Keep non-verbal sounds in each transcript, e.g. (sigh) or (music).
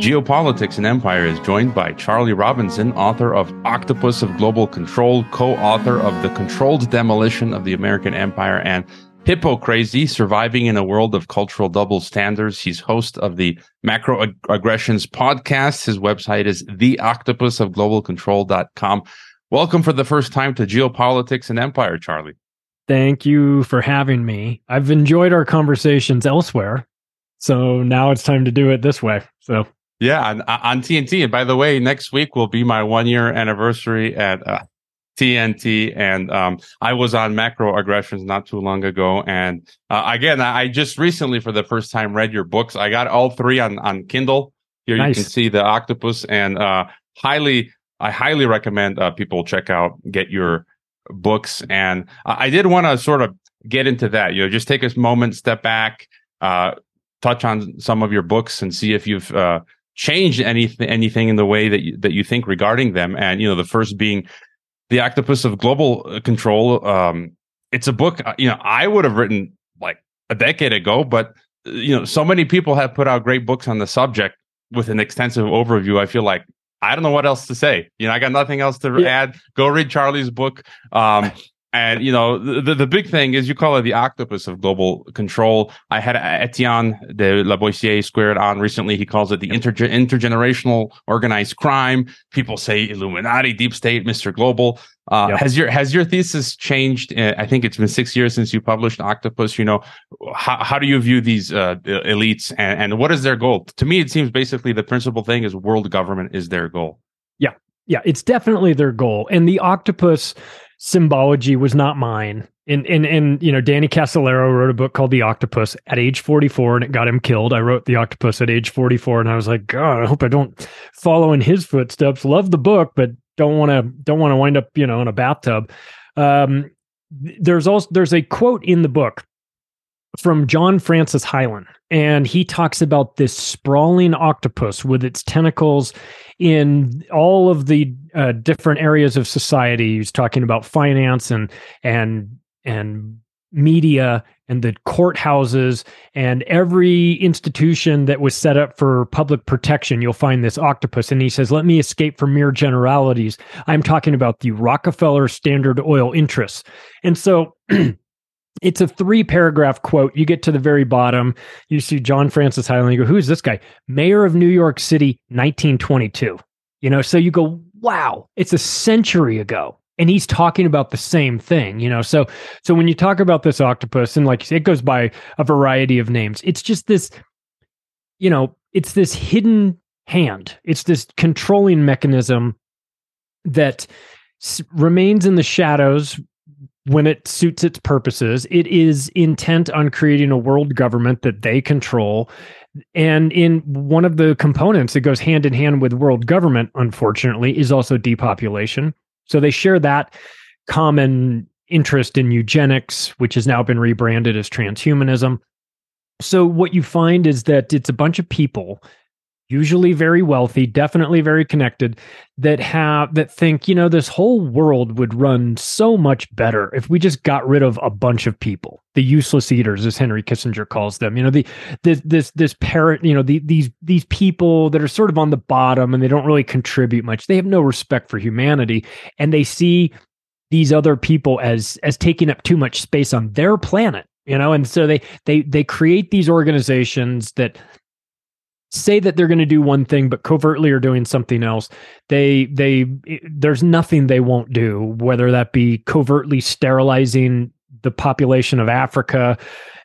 Geopolitics and Empire is joined by Charlie Robinson, author of Octopus of Global Control, co author of The Controlled Demolition of the American Empire, and Hypocrazy Surviving in a World of Cultural Double Standards. He's host of the Macro Aggressions podcast. His website is theoctopusofglobalcontrol.com. Welcome for the first time to Geopolitics and Empire, Charlie. Thank you for having me. I've enjoyed our conversations elsewhere. So now it's time to do it this way. So yeah, on, on TNT. And by the way, next week will be my one year anniversary at uh, TNT. And um, I was on macro aggressions not too long ago. And uh, again, I just recently, for the first time, read your books. I got all three on, on Kindle. Here nice. you can see the octopus and uh, highly, I highly recommend uh, people check out, get your books. And I did want to sort of get into that, you know, just take a moment, step back, uh, touch on some of your books and see if you've, uh, changed anything anything in the way that you, that you think regarding them. And you know, the first being the Octopus of Global uh, Control. Um, it's a book uh, you know I would have written like a decade ago, but uh, you know, so many people have put out great books on the subject with an extensive overview. I feel like I don't know what else to say. You know, I got nothing else to yeah. add. Go read Charlie's book. Um, and you know, the, the big thing is you call it the octopus of global control. I had Etienne de la Boetie squared on recently. He calls it the interge- intergenerational organized crime. People say Illuminati, deep state, Mr. Global. Uh, yep. Has your has your thesis changed? Uh, I think it's been six years since you published Octopus. You know, how how do you view these uh, elites and, and what is their goal? To me, it seems basically the principal thing is world government is their goal. Yeah, yeah, it's definitely their goal, and the octopus symbology was not mine. And and and you know, Danny Casolaro wrote a book called The Octopus at age 44 and it got him killed. I wrote The Octopus at age 44 and I was like, God, I hope I don't follow in his footsteps. Love the book, but don't want to don't want to wind up, you know, in a bathtub. Um, there's also there's a quote in the book from John Francis Hylan, and he talks about this sprawling octopus with its tentacles in all of the uh, different areas of society. He's talking about finance and and and media and the courthouses and every institution that was set up for public protection. You'll find this octopus. And he says let me escape from mere generalities. I'm talking about the rockefeller standard oil interests. And so (clears throat) it's a three paragraph quote. You get to the very bottom, you see John Francis Hylan. You go, who's this guy? Mayor of New York City, 1922. You know, so you go, wow, it's a century ago. And he's talking about the same thing, you know. So, so when you talk about this octopus, and like it goes by a variety of names, it's just this, you know, it's this hidden hand. It's this controlling mechanism that remains in the shadows when it suits its purposes. It is intent on creating a world government that they control. And in one of the components that goes hand in hand with world government, unfortunately, is also depopulation. So they share that common interest in eugenics, which has now been rebranded as transhumanism. So what you find is that it's a bunch of people usually very wealthy, definitely very connected, that have that think, you know, this whole world would run so much better if we just got rid of a bunch of people, the useless eaters, as Henry Kissinger calls them. You know, the this this this parent, you know, the, these these people that are sort of on the bottom and they don't really contribute much. They have no respect for humanity, and they see these other people as as taking up too much space on their planet you know and so they they they create these organizations that say that they're going to do one thing but covertly are doing something else they they there's nothing they won't do whether that be covertly sterilizing the population of africa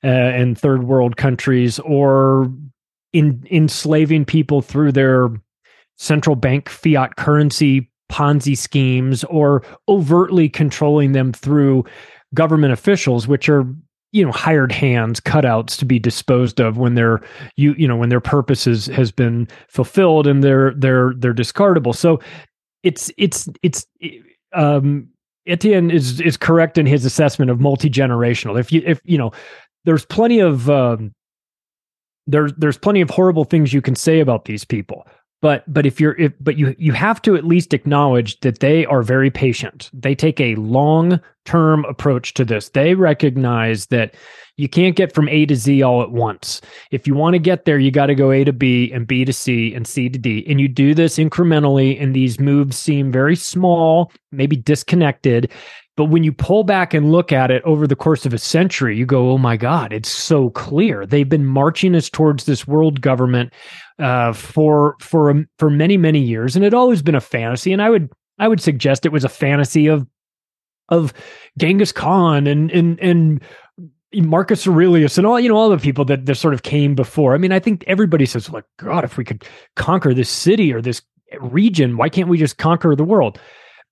uh, and third world countries or in enslaving people through their central bank fiat currency ponzi schemes or overtly controlling them through government officials which are you know hired hands cutouts to be disposed of when their you you know when their purpose is, has been fulfilled and they're they're they're discardable. So it's it's it's um Etienne is is correct in his assessment of multi-generational. If you if you know there's plenty of um there's there's plenty of horrible things you can say about these people but but if you're if but you you have to at least acknowledge that they are very patient. They take a long term approach to this. They recognize that you can't get from a to z all at once. If you want to get there you got to go a to b and b to c and c to d. And you do this incrementally and these moves seem very small maybe disconnected but when you pull back and look at it over the course of a century, you go, oh my God, it's so clear. They've been marching us towards this world government uh, for for um, for many many years, and it always been a fantasy. And I would I would suggest it was a fantasy of of Genghis Khan and and and Marcus Aurelius and all you know all the people that that sort of came before. I mean, I think everybody says like, God, if we could conquer this city or this region, why can't we just conquer the world?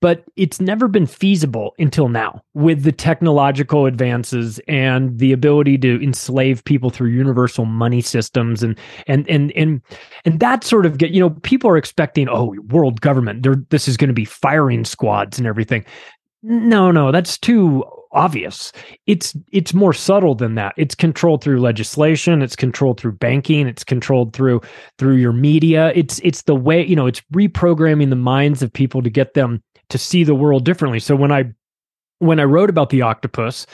But it's never been feasible until now with the technological advances and the ability to enslave people through universal money systems and and and and and that sort of get you know people are expecting oh world government this is going to be firing squads and everything. No no that's too obvious. It's it's more subtle than that. It's controlled through legislation it's controlled through banking it's controlled through through your media. It's it's the way you know it's reprogramming the minds of people to get them to see the world differently. So when I when I wrote about the octopus,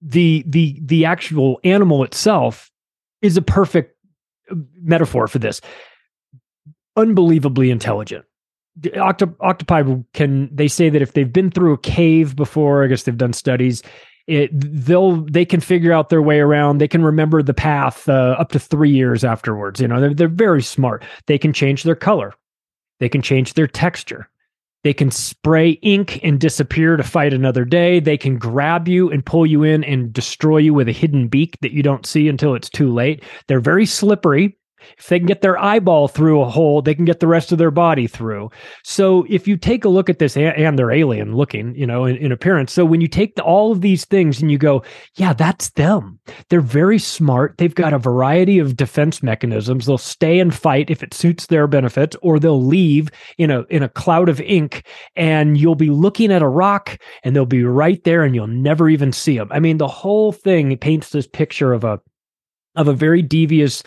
the the the actual animal itself is a perfect uh, metaphor for this. Unbelievably intelligent. Octop- octopi can they say that if they've been through a cave before, I guess they've done studies. It, they'll they can figure out their way around. They can remember the path uh, up to three years afterwards. You know, they're they're very smart. They can change their color. They can change their texture. They can spray ink and disappear to fight another day. They can grab you and pull you in and destroy you with a hidden beak that you don't see until it's too late. They're very slippery. If they can get their eyeball through a hole, they can get the rest of their body through. So if you take a look at this, and, they're alien looking, you know, in, in appearance. So when you take all of these things and you go, yeah, that's them. They're very smart. They've got a variety of defense mechanisms. They'll stay and fight if it suits their benefits, or they'll leave in a in a cloud of ink, and you'll be looking at a rock, and they'll be right there, and you'll never even see them. I mean, the whole thing paints this picture of a of a very devious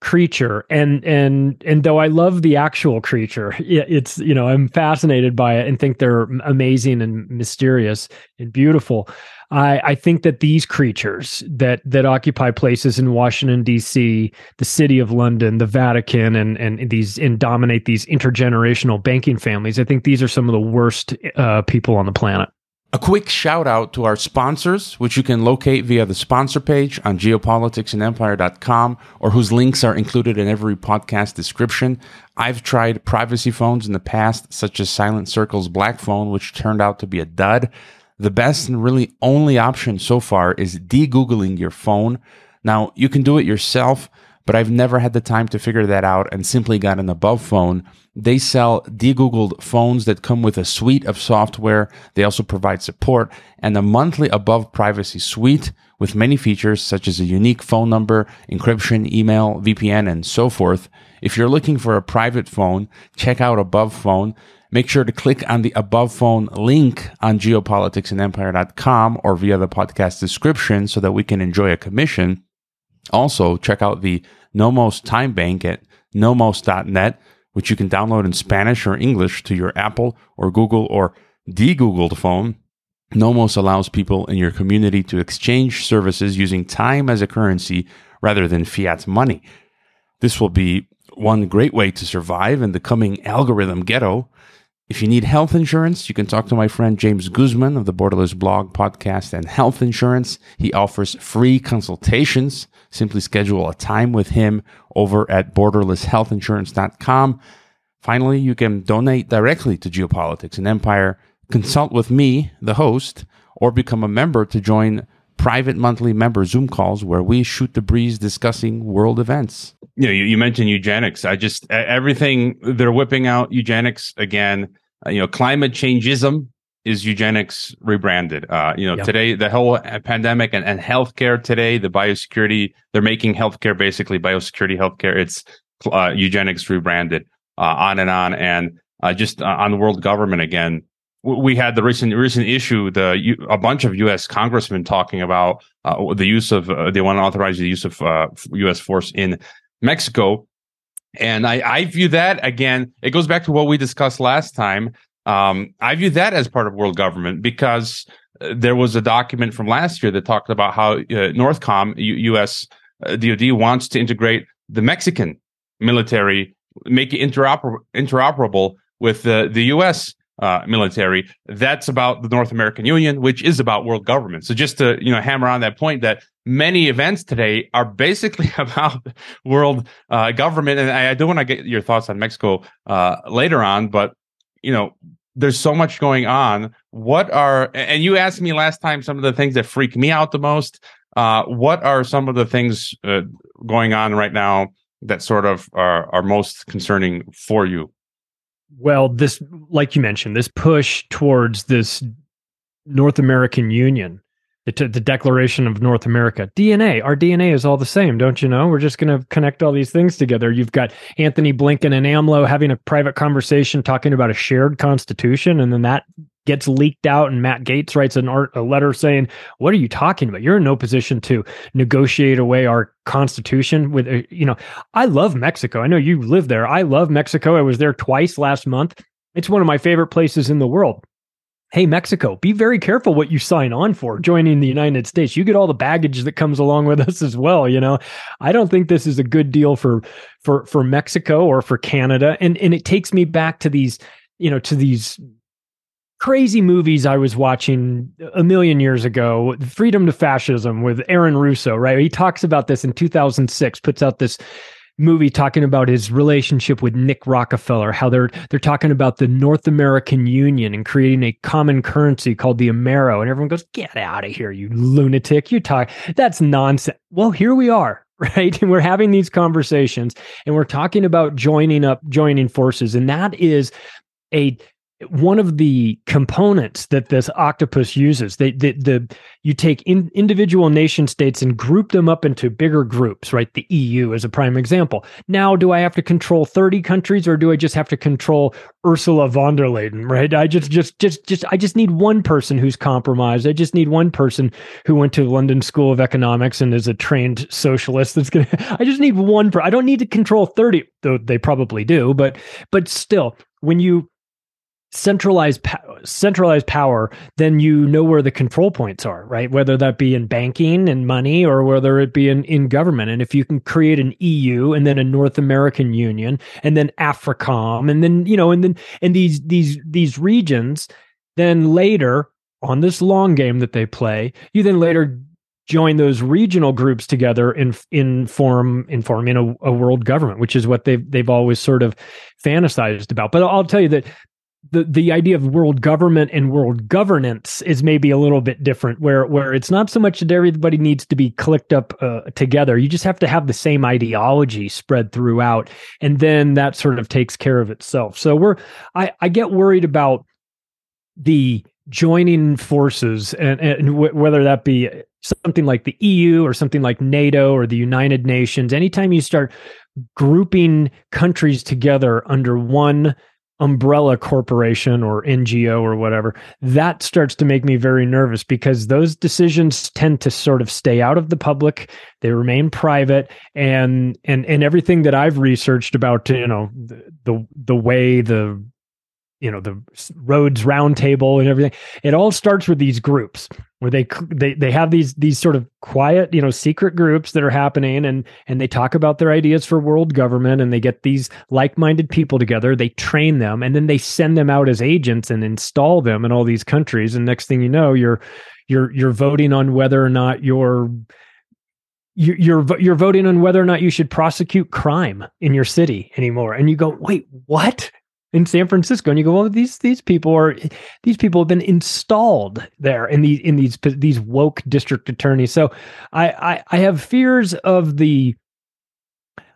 creature. And and and though i love the actual creature (laughs) it's you know i'm fascinated by it and think they're amazing and mysterious and beautiful. I i think that these creatures that that occupy places in washington dc the city of london the vatican and and these and dominate these intergenerational banking families i think these are some of the worst uh, people on the planet a quick shout out to our sponsors, which you can locate via the sponsor page on geopoliticsandempire.com or whose links are included in every podcast description. I've tried privacy phones in the past, such as Silent Circle's Black Phone, which turned out to be a dud. The best and really only option so far is de Googling your phone. Now, you can do it yourself but I've never had the time to figure that out and simply got an above phone. They sell de-googled phones that come with a suite of software. They also provide support and a monthly above privacy suite with many features such as a unique phone number, encryption, email, VPN, and so forth. If you're looking for a private phone, check out Above Phone. Make sure to click on the Above Phone link on geopoliticsandempire.com or via the podcast description so that we can enjoy a commission. Also, check out the Nomos Time Bank at nomos.net, which you can download in Spanish or English to your Apple or Google or de-Googled phone. Nomos allows people in your community to exchange services using time as a currency rather than fiat money. This will be one great way to survive in the coming algorithm ghetto. If you need health insurance, you can talk to my friend James Guzman of the Borderless blog, podcast, and health insurance. He offers free consultations. Simply schedule a time with him over at borderlesshealthinsurance.com. Finally, you can donate directly to Geopolitics and Empire, consult with me, the host, or become a member to join private monthly member Zoom calls where we shoot the breeze discussing world events. You know, you, you mentioned eugenics. I just everything they're whipping out eugenics again. Uh, you know, climate changeism is eugenics rebranded. Uh, you know, yep. today the whole pandemic and, and healthcare today, the biosecurity, they're making healthcare basically biosecurity healthcare. It's uh, eugenics rebranded uh, on and on. And uh, just uh, on the world government again, we had the recent recent issue the a bunch of U.S. congressmen talking about uh, the use of uh, they want to authorize the use of uh, U.S. force in Mexico. And I, I view that again, it goes back to what we discussed last time. Um, I view that as part of world government because uh, there was a document from last year that talked about how uh, Northcom, U- US uh, DoD, wants to integrate the Mexican military, make it interoper- interoperable with the, the US uh, military. That's about the North American Union, which is about world government. So just to you know hammer on that point that many events today are basically (laughs) about world uh, government, and I, I do want to get your thoughts on Mexico uh, later on, but you know. There's so much going on. What are and you asked me last time some of the things that freak me out the most. Uh, what are some of the things uh, going on right now that sort of are, are most concerning for you? well, this, like you mentioned, this push towards this North American Union, the, the Declaration of North America, DNA, our DNA is all the same, don't you know? We're just going to connect all these things together. You've got Antony Blinken and AMLO having a private conversation talking about a shared constitution, and then that gets leaked out and Matt Gaetz writes an art, a letter saying, "What are you talking about? You're in no position to negotiate away our constitution with uh, you know, I love Mexico. I know you live there. I love Mexico. I was there twice last month. It's one of my favorite places in the world. Hey, Mexico, be very careful what you sign on for joining the United States. You get all the baggage that comes along with (laughs) us as well. You know, I don't think this is a good deal for for for Mexico or for Canada. And and it takes me back to these, you know, to these crazy movies I was watching a million years ago, Freedom to Fascism with Aaron Russo, right? He talks about this in 2006, puts out this movie talking about his relationship with Nick Rockefeller, how they're they're talking about the North American Union and creating a common currency called the Amero, and everyone goes, "Get out of here, you lunatic! You talk that's nonsense." Well, here we are. (laughs) Right. And we're having these conversations and we're talking about joining up, joining forces. And that is a one of the components that this octopus uses they the, the you take in, individual nation states and group them up into bigger groups right? The eu is a prime example. Now do i have to control 30 countries or do i just have to control ursula von der leyen right? I just just just just i just need one person who's compromised. I just need one person who went to london school of economics and is a trained socialist that's gonna (laughs) i just need one per, i don't need to control 30 though they probably do but but still when you centralized centralized power then you know where the control points are right? Whether that be in banking and money or whether it be in, in government. And if you can create an EU and then a North American Union and then AFRICOM and then you know and then and these these these regions then later on this long game that they play you then later join those regional groups together in in form in forming a, a world government which is what they've they've always sort of fantasized about. But I'll tell you that the the idea of world government and world governance is maybe a little bit different where where it's not so much that everybody needs to be clicked up uh, together. You just have to have the same ideology spread throughout and then that sort of takes care of itself. So we're i i get worried about the joining forces and, and w- whether that be something like the EU or something like NATO or the United Nations. Anytime you start grouping countries together under one umbrella corporation or NGO or whatever, that starts to make me very nervous because those decisions tend to sort of stay out of the public. They remain private and and and everything that I've researched about, you know, the the, the way the you know the Rhodes Roundtable and everything. It all starts with these groups where they they they have these these sort of quiet you know secret groups that are happening and and they talk about their ideas for world government and they get these like-minded people together. They train them and then they send them out as agents and install them in all these countries. And next thing you know you're you're you're voting on whether or not you're you're you're voting on whether or not you should prosecute crime in your city anymore. And you go wait what in San Francisco, and you go, well, these these people are these people have been installed there in these in these these woke district attorneys. So I, I I have fears of the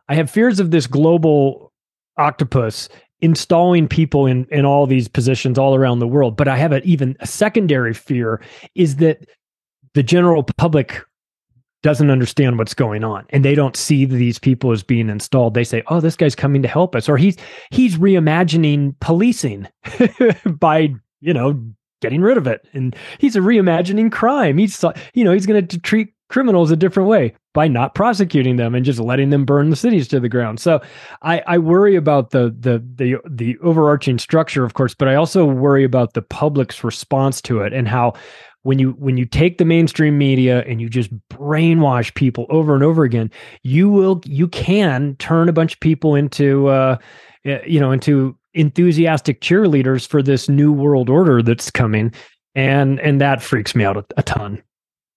I have fears of this global octopus installing people in in all these positions all around the world. But I have an even a secondary fear is that the general public doesn't understand what's going on and they don't see these people as being installed they say oh this guy's coming to help us or he's he's reimagining policing (laughs) by you know getting rid of it and he's a reimagining crime he's you know he's going to treat criminals a different way by not prosecuting them and just letting them burn the cities to the ground. So I, I worry about the the the the overarching structure, of course, but I also worry about the public's response to it and how when you when you take the mainstream media and you just brainwash people over and over again, you will you can turn a bunch of people into uh, you know into enthusiastic cheerleaders for this new world order that's coming and and that freaks me out a, a ton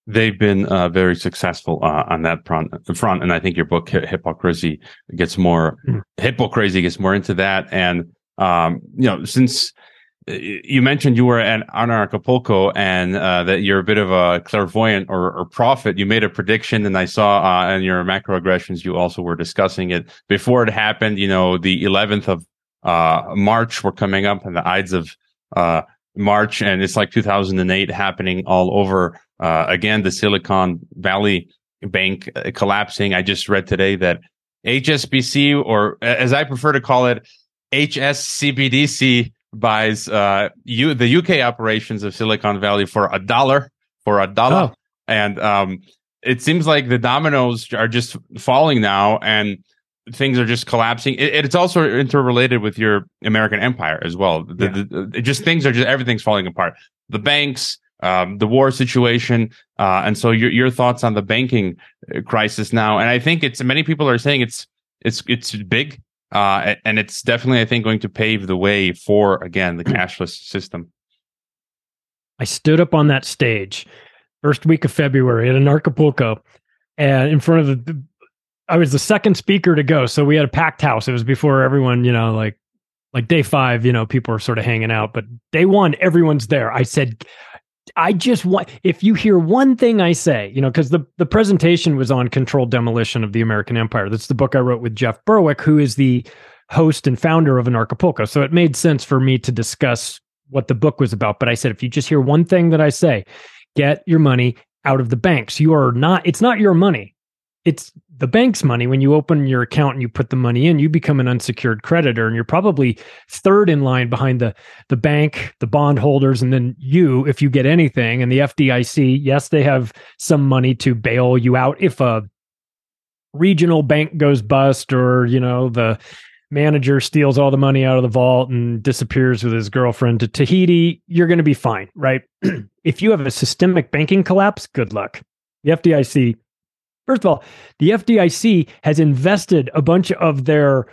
they've been uh, very successful uh, on that front, front. And I think your book, Hypocrisy, gets more, mm. Hypocrisy gets more into that. And, um, you know, since you mentioned you were at, on and uh, that you're a bit of a clairvoyant or, or prophet, you made a prediction. And I saw uh, in your macroaggressions, you also were discussing it before it happened. You know, the 11th of uh, March were coming up and the Ides of March, and it's like 2008 happening all over uh, again, the Silicon Valley Bank uh, collapsing. I just read today that HSBC, or as I prefer to call it, HSCBDC, buys uh, you the UK operations of Silicon Valley for a dollar for a dollar, oh. and um, it seems like the dominoes are just falling now, and things are just collapsing. It, it's also interrelated with your American empire as well. The, yeah. the, the, just things are just everything's falling apart. The banks, um, the war situation, uh, and so your your thoughts on the banking uh, crisis now. And I think it's many people are saying it's it's it's big, uh, and it's definitely I think going to pave the way for again the (clears throat) cashless system. I stood up on that stage first week of February at Anarchapulco, and in front of the, I was the second speaker to go, so we had a packed house. It was before everyone, you know, like like day five, you know, people are sort of hanging out, but day one, everyone's there. I said, I just want if you hear one thing I say, you know, because the the presentation was on controlled demolition of the American Empire. That's the book I wrote with Jeff Berwick, who is the host and founder of Anarchapulco. So it made sense for me to discuss what the book was about. But I said, if you just hear one thing that I say, get your money out of the banks. You are not. It's not your money it's the bank's money. When you open your account and you put the money in, you become an unsecured creditor, and you're probably third in line behind the the bank, the bondholders, and then you if you get anything. And the FDIC, yes, they have some money to bail you out if a regional bank goes bust, or you know the manager steals all the money out of the vault and disappears with his girlfriend to Tahiti. You're going to be fine, right? (clears throat) if you have a systemic banking collapse, good luck. The FDIC First of all, the FDIC has invested a bunch of their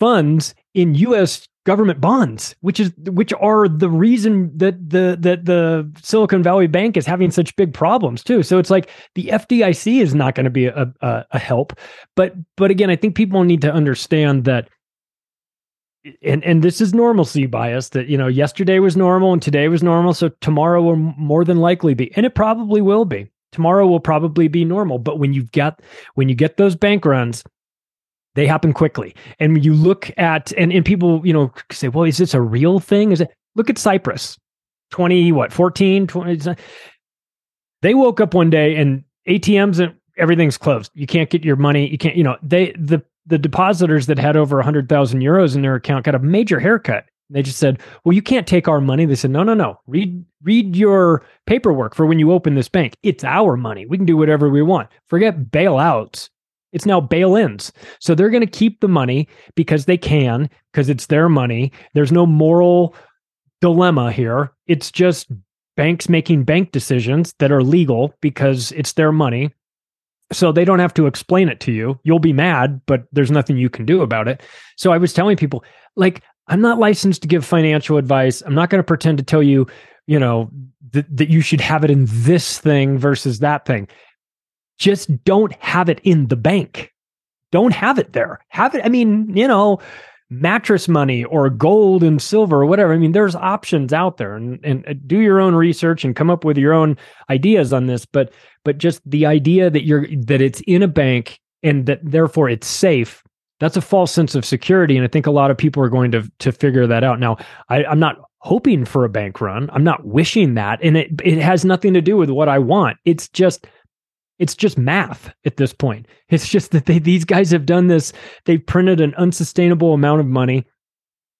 funds in US government bonds, which is which are the reason that the that the Silicon Valley Bank is having such big problems too. So it's like the FDIC is not going to be a, a, a help. But but again, I think people need to understand that and and this is normalcy bias that you know yesterday was normal and today was normal so tomorrow will more than likely be and it probably will be tomorrow will probably be normal. But when you've got when you get those bank runs they happen quickly. And you look at and, and people you know say well is this a real thing? Is it? Look at cyprus. 20 what 14 20 they woke up one day and atms and everything's closed. You can't get your money. You can't you know they the the depositors that had over 100,000 euros in their account got a major haircut they just said, "Well, you can't take our money." They said, "No, no, no. Read read your paperwork for when you open this bank. It's our money. We can do whatever we want. Forget bailouts. It's now bail-ins. So they're going to keep the money because they can because it's their money. There's no moral dilemma here. It's just banks making bank decisions that are legal because it's their money. So they don't have to explain it to you. You'll be mad, but there's nothing you can do about it. So I was telling people, like, I'm not licensed to give financial advice. I'm not going to pretend to tell you, you know, th- that you should have it in this thing versus that thing. Just don't have it in the bank. Don't have it there. Have it. I mean, you know, mattress money or gold and silver or whatever. I mean, there's options out there and, and uh, do your own research and come up with your own ideas on this. But, but just the idea that you're, that it's in a bank and that therefore it's safe that's a false sense of security and i think a lot of people are going to to figure that out. Now I, i'm not hoping for a bank run. I'm not wishing that and it it has nothing to do with what i want. It's just it's just math at this point. It's just that they, these guys have done this. They've printed an unsustainable amount of money.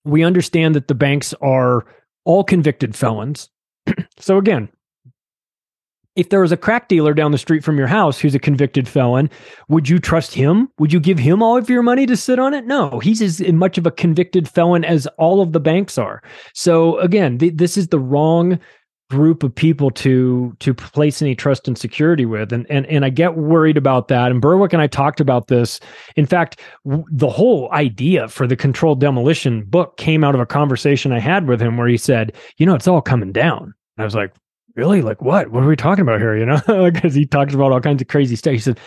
We understand that the banks are all convicted felons. (clears throat) So again if there was a crack dealer down the street from your house who's a convicted felon, would you trust him? Would you give him all of your money to sit on it? No, he's as much of a convicted felon as all of the banks are. So again, th- this is the wrong group of people to to place any trust and security with and and and I get worried about that and Berwick and I talked about this in fact w- the whole idea for the controlled demolition book came out of a conversation I had with him where he said you know it's all coming down and I was like really? Like what? What are we talking about here? You know (laughs) because he talks about all kinds of crazy stuff. He said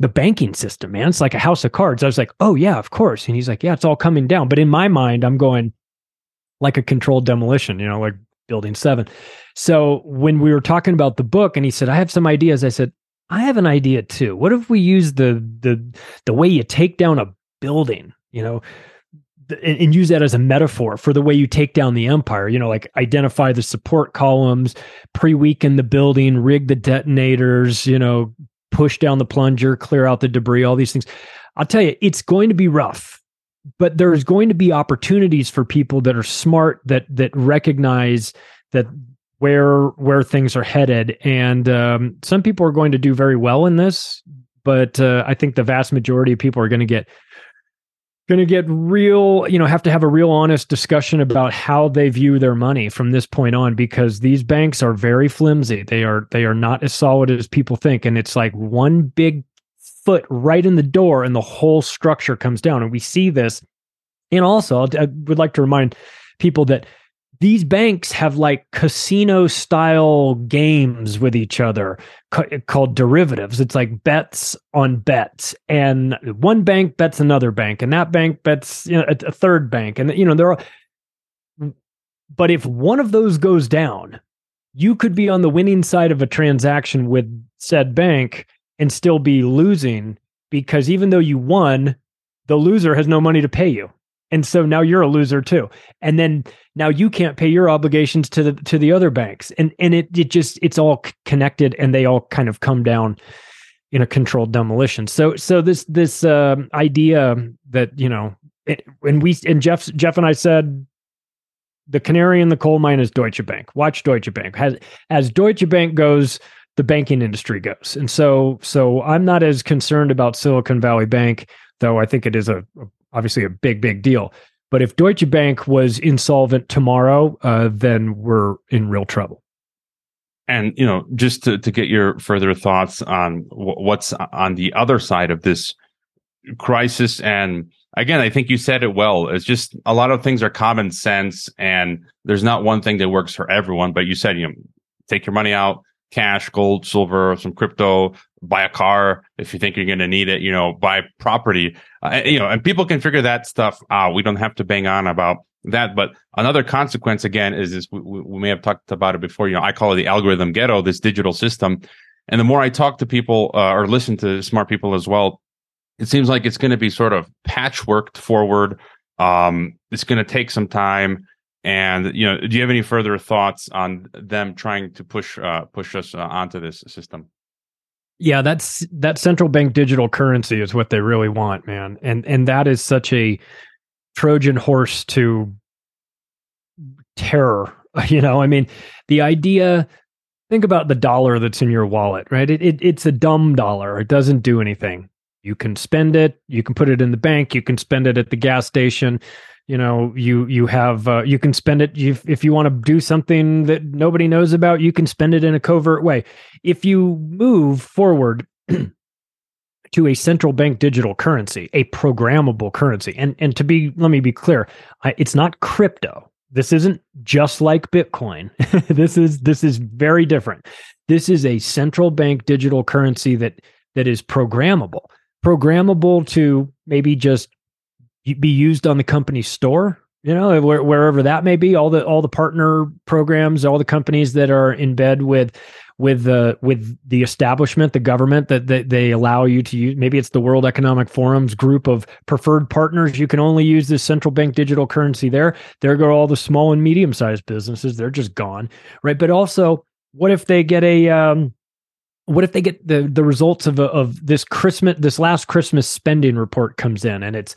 the banking system man it's like a house of cards. I was like oh yeah of course. And he's like yeah it's all coming down. But in my mind i'm going like a controlled demolition you know like building 7 so when we were talking about the book and he said i have some ideas i said i have an idea too. What if we use the the the way you take down a building you know and, and, use that as a metaphor for the way you take down the empire. You know, like identify the support columns, pre-weaken the building, rig the detonators. You know, push down the plunger, clear out the debris. All these things. I'll tell you, it's going to be rough, but there's going to be opportunities for people that are smart that that recognize that where where things are headed and um, some people are going to do very well in this but uh, i think the vast majority of people are going to get going to get real, you know, have to have a real honest discussion about how they view their money from this point on because these banks are very flimsy. They are they are not as solid as people think and it's like one big foot right in the door and the whole structure comes down and we see this. And also, I would like to remind people that these banks have like casino style games with each other called derivatives. It's like bets on bets, and one bank bets another bank, and that bank bets you know, a, a third bank, and you know there are. But if one of those goes down, you could be on the winning side of a transaction with said bank and still be losing because even though you won, the loser has no money to pay you and so now you're a loser too and then now you can't pay your obligations to the to the other banks. And and it it just it's all connected and they all kind of come down in a controlled demolition. So so this this uh, idea that you know it, and we and jeff jeff and i said the canary in the coal mine is deutsche bank. Watch deutsche bank. As as deutsche bank goes the banking industry goes. And so so i'm not as concerned about silicon valley bank though i think it is a, a obviously a big, big deal. But if Deutsche Bank was insolvent tomorrow, uh, then we're in real trouble. And you know, just to, to get your further thoughts on what's on the other side of this crisis, and again, I think you said it well. It's just a lot of things are common sense, and there's not one thing that works for everyone. But you said, you know, take your money out, cash, gold, silver, some crypto, buy a car if you think you're going to need it, you know, buy property, uh, you know, and people can figure that stuff out. We don't have to bang on about that. But another consequence again is this, we, we may have talked about it before, you know, I call it the algorithm ghetto, this digital system. And the more I talk to people uh, or listen to smart people as well, it seems like it's going to be sort of patchworked forward. Um, it's going to take some time. And you know, do you have any further thoughts on them trying to push uh, push us uh, onto this system? Yeah, that's that central bank digital currency is what they really want, man. And and that is such a Trojan horse to terror. (laughs) You know, I mean, the idea think about the dollar that's in your wallet, right? It, it it's a dumb dollar. It doesn't do anything. You can spend it, you can put it in the bank, you can spend it at the gas station, you know you you have uh, you can spend it if, if you want to do something that nobody knows about you can spend it in a covert way. If you move forward (clears throat) to a central bank digital currency a programmable currency and and to be let me be clear I, it's not crypto. This isn't just like bitcoin. (laughs) This is this is very different. This is a central bank digital currency that that is programmable. Programmable to maybe just be used on the company store you know where, wherever that may be. All the all the partner programs all the companies that are in bed with with the with the establishment the government that, that they allow you to use. Maybe it's the world economic forum's group of preferred partners. You can only use this central bank digital currency there. There go all the small and medium sized businesses. They're just gone right? But also what if they get a um, what if they get the the results of of this Christmas this last Christmas spending report comes in and it's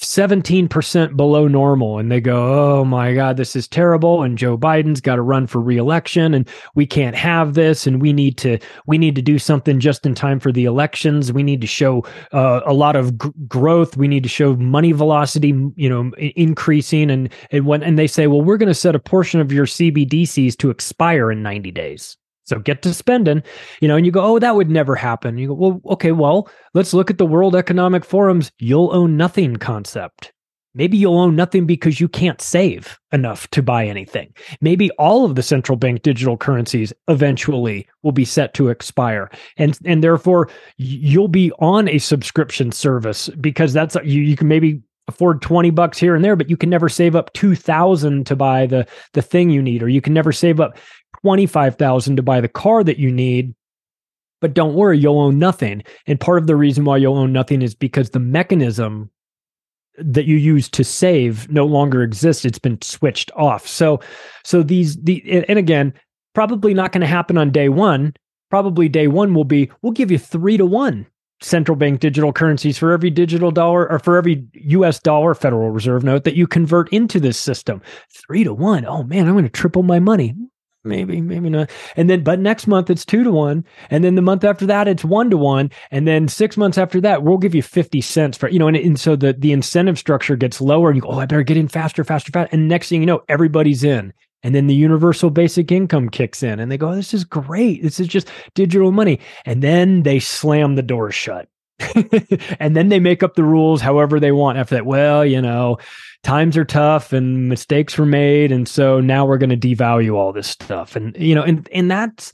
17% below normal and they go oh my god this is terrible and Joe Biden's got to run for reelection and we can't have this and we need to we need to do something just in time for the elections. We need to show uh, a lot of g- growth. We need to show money velocity you know increasing and and when and they say well we're going to set a portion of your CBDCs to expire in 90 days so get to spending, you know, and you go, oh, that would never happen. You go, well, okay, well, let's look at the World Economic Forum's you'll own nothing concept. Maybe you'll own nothing because you can't save enough to buy anything. Maybe all of the central bank digital currencies eventually will be set to expire. And and therefore you'll be on a subscription service because that's you you can maybe afford 20 bucks here and there but you can never save up 2000 to buy the the thing you need or you can never save up 25,000 to buy the car that you need. But don't worry, you'll own nothing. And part of the reason why you'll own nothing is because the mechanism that you use to save no longer exists. It's been switched off. So so these the and again, probably not going to happen on day 1. Probably day 1 will be we'll give you 3 to 1 central bank digital currencies for every digital dollar or for every US dollar Federal Reserve note that you convert into this system. 3 to 1. Oh man, I'm going to triple my money maybe maybe not and then but next month it's two to one and then the month after that it's one to one and then six months after that we'll give you 50 cents for you know and, and so the the incentive structure gets lower and you go oh i better get in faster faster faster and next thing you know everybody's in and then the universal basic income kicks in and they go this is great. This is just digital money. And then they slam the door shut. (laughs) And then they make up the rules however they want. After that well you know times are tough and mistakes were made and so now we're going to devalue all this stuff. And you know and and that's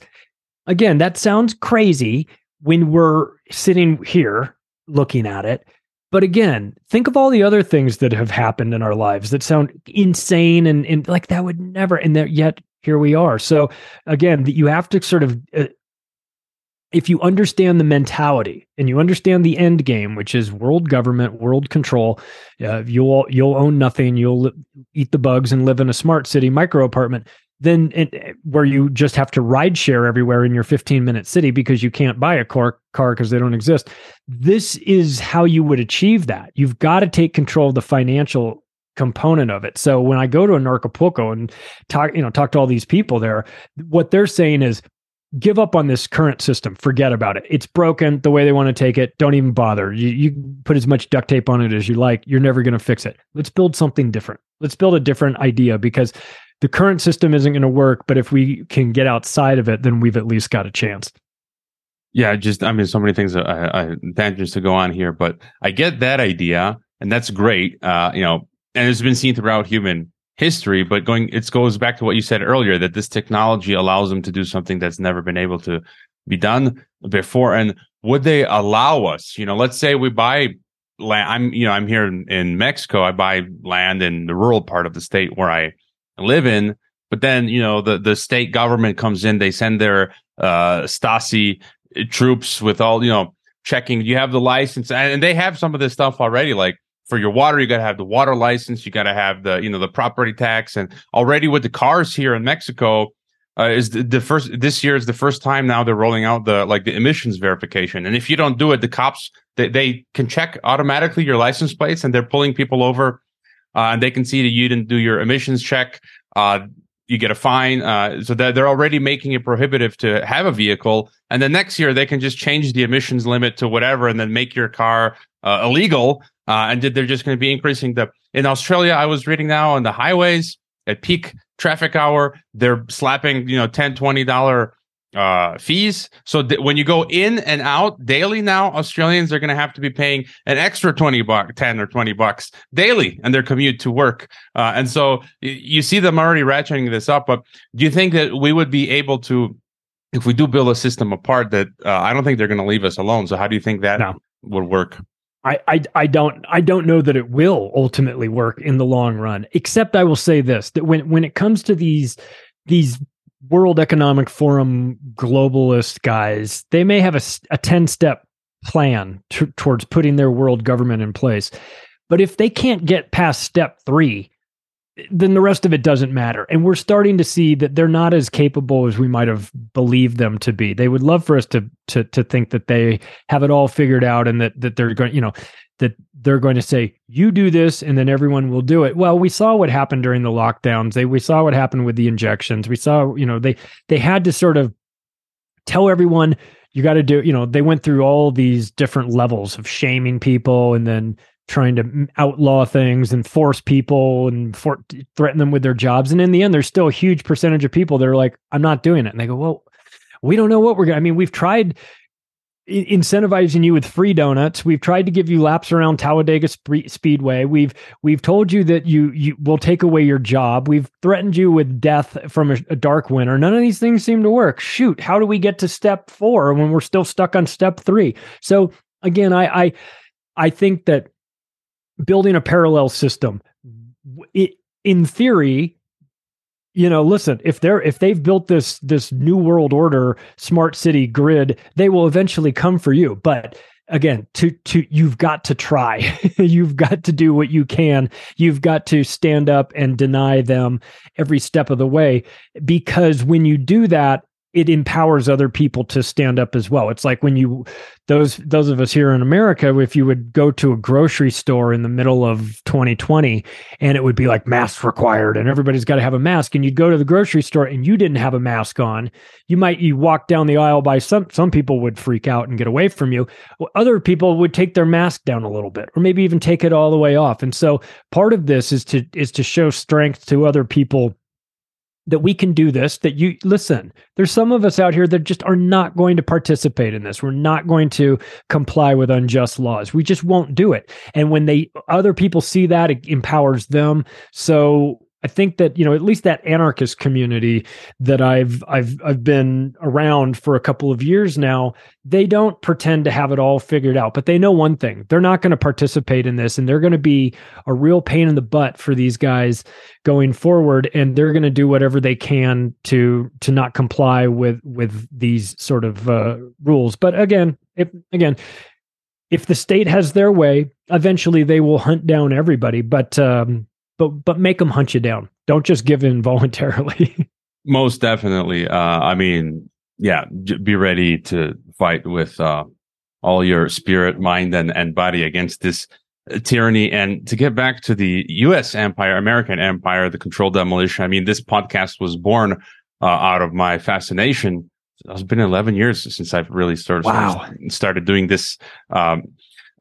again that sounds crazy when we're sitting here looking at it but again think of all the other things that have happened in our lives that sound insane and, and like that would never and that yet here we are so again you have to sort of uh, if you understand the mentality and you understand the end game, which is world government, world control, uh, you'll you'll own nothing, you'll eat the bugs and live in a smart city micro apartment. Then it, where you just have to ride share everywhere in your 15 minute city because you can't buy a car car because they don't exist. This is how you would achieve that. You've got to take control of the financial component of it. So when I go to Anarchapulco and talk, you know, talk to all these people there, what they're saying is give up on this current system. Forget about it. It's broken the way they want to take it. Don't even bother. You, you put as much duct tape on it as you like. You're never going to fix it. Let's build something different. Let's build a different idea because the current system isn't going to work. But if we can get outside of it, then we've at least got a chance. Yeah, just I mean, so many things, I, I tangents to go on here, but I get that idea, and that's great. Uh, you know, and it's been seen throughout human history, but going, it goes back to what you said earlier that this technology allows them to do something that's never been able to be done before. And would they allow us, you know, let's say we buy land. I'm, you know, I'm here in, in Mexico. I buy land in the rural part of the state where I live in. But then, you know, the, the state government comes in, they send their, uh, Stasi troops with all, you know, checking, you have the license and they have some of this stuff already. Like for your water, you got to have the water license. You got to have the, you know, the property tax. And already with the cars here in Mexico, uh, is the, the, first this year is the first time now they're rolling out the like the emissions verification. And if you don't do it, the cops they, they can check automatically your license plates and they're pulling people over, uh, and they can see that you didn't do your emissions check. Uh, you get a fine. Uh, so that they're already making it prohibitive to have a vehicle. And then next year they can just change the emissions limit to whatever and then make your car uh, illegal. Uh, and they're just going to be increasing the. In Australia, I was reading now on the highways at peak traffic hour, they're slapping you know 10 20 dollar uh, fees. So th- when you go in and out daily now, Australians are going to have to be paying an extra 20 bucks, 10 or 20 bucks daily and their commute to work. Uh, and so y- you see them already ratcheting this up. But do you think that we would be able to, if we do build a system apart that uh, I don't think they're going to leave us alone. So how do you think that no. would work? I, I I don't I don't know that it will ultimately work in the long run. Except I will say this: that when when it comes to these these World Economic Forum globalist guys, they may have a, a ten step plan towards putting their world government in place, but if they can't get past step three, then the rest of it doesn't matter. And we're starting to see that they're not as capable as we might have believed them to be. They would love for us to to to think that they have it all figured out and that that they're going, you know, that they're going to say you do this and then everyone will do it. Well we saw what happened during the lockdowns. They we saw what happened with the injections. We saw you know they they had to sort of tell everyone you got to do you know they went through all these different levels of shaming people and then trying to outlaw things and force people and for, threaten them with their jobs. And in the end there's still a huge percentage of people that are like i'm not doing it. And they go well we don't know what we're going to i mean we've tried incentivizing you with free donuts. We've tried to give you laps around Talladega Sp- Speedway. We've we've told you that you you will take away your job. We've threatened you with death from a, a, dark winter. None of these things seem to work. Shoot, how do we get to step 4 when we're still stuck on step 3? So again, I I I think that building a parallel system it in theory you know listen if they're if they've built this this new world order smart city grid they will eventually come for you. But again to to you've got to try. (laughs) You've got to do what you can. You've got to stand up and deny them every step of the way. Because when you do that it empowers other people to stand up as well. It's like when you those those of us here in America, if you would go to a grocery store in the middle of 2020 and it would be like masks required and everybody's got to have a mask and you'd go to the grocery store and you didn't have a mask on, you might you walk down the aisle by some some people would freak out and get away from you. Other people would take their mask down a little bit or maybe even take it all the way off. And so part of this is to is to show strength to other people that we can do this that you listen there's some of us out here that just are not going to participate in this. We're not going to comply with unjust laws. We just won't do it. And when they other people see that it empowers them. So I think that you know at least that anarchist community that I've I've I've been around for a couple of years now, they don't pretend to have it all figured out, but they know one thing: they're not going to participate in this, and they're going to be a real pain in the butt for these guys going forward, and they're going to do whatever they can to to not comply with with these sort of uh, rules. But again, if again if the state has their way, eventually they will hunt down everybody. But um, but but make them hunt you down. Don't just give in (laughs) voluntarily. Most definitely. Uh, I mean, yeah, j- be ready to fight with uh, all your spirit, mind, and and body against this uh, tyranny. And to get back to the U.S. empire, American empire, the controlled demolition. I mean, this podcast was born uh, out of my fascination. It's been 11 years since I've really started wow. started doing this um,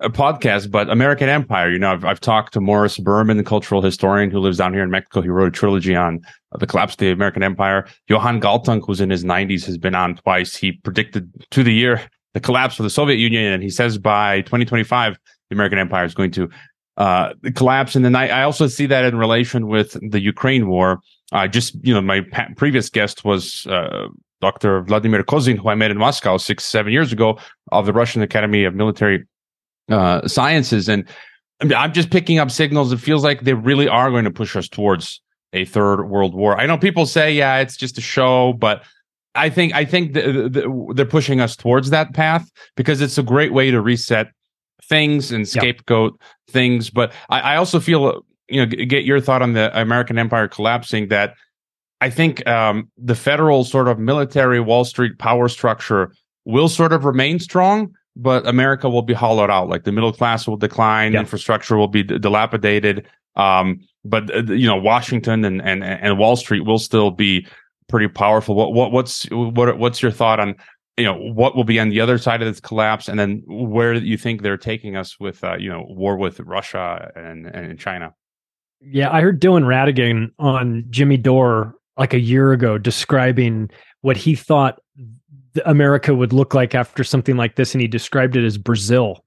a podcast, but American Empire. You know, I've, I've talked to Morris Berman, the cultural historian who lives down here in Mexico. He wrote a trilogy on uh, the collapse of the American Empire. Johan Galtung, who's in his 90s, has been on twice. He predicted to the year the collapse of the Soviet Union, and he says by 2025 the American Empire is going to uh, collapse. And then I, I, also see that in relation with the Ukraine war. I just, you know, my pa- previous guest was uh, Dr. Vladimir Kozin, who I met in Moscow six, seven years ago of the Russian Academy of Military uh, sciences. And I'm just picking up signals. It feels like they really are going to push us towards a third world war. I know people say, yeah, it's just a show, but I think I think the, the, they're pushing us towards that path because it's a great way to reset things and scapegoat yep. things. But I, I, also feel, you know, get your thought on the American empire collapsing. That I think um, the federal sort of military Wall Street power structure will sort of remain strong, but America will be hollowed out. Like the middle class will decline, yeah. infrastructure will be d- dilapidated. Um, but uh, you know, Washington and, and and Wall Street will still be pretty powerful. What what what's what what's your thought on you know what will be on the other side of this collapse, and then where you think they're taking us with uh, you know war with Russia and and China? Yeah, I heard Dylan Ratigan on Jimmy Dore like a year ago describing what he thought America would look like after something like this, and he described it as Brazil,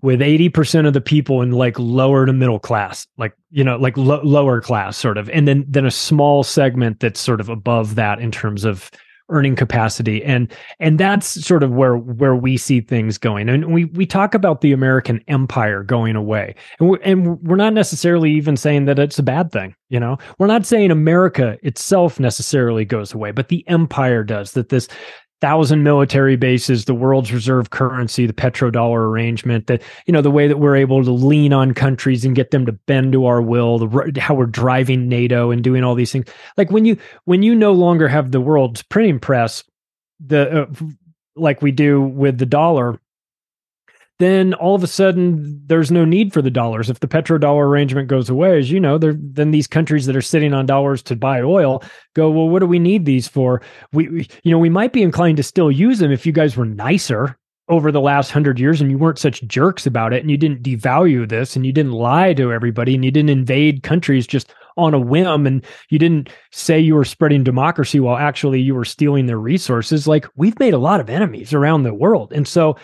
with 80% of the people in like lower to middle class, like, you know, like lo- lower class sort of, and then then a small segment that's sort of above that in terms of earning capacity and and that's sort of where where we see things going and we we talk about the american empire going away and we're, and we're not necessarily even saying that it's a bad thing you know? We're not saying america itself necessarily goes away but the empire does that this thousand military bases, the world's reserve currency, the petrodollar arrangement, that you know the way that we're able to lean on countries and get them to bend to our will, the how we're driving NATO and doing all these things. Like when you when you no longer have the world's printing press, the uh, like we do with the dollar, then all of a sudden there's no need for the dollars. If the petrodollar arrangement goes away, as you know, then these countries that are sitting on dollars to buy oil go, well, what do we need these for? We, we, you know, we might be inclined to still use them if you guys were nicer over the last hundred years and you weren't such jerks about it and you didn't devalue this and you didn't lie to everybody and you didn't invade countries just on a whim and you didn't say you were spreading democracy while actually you were stealing their resources like we've made a lot of enemies around the world and so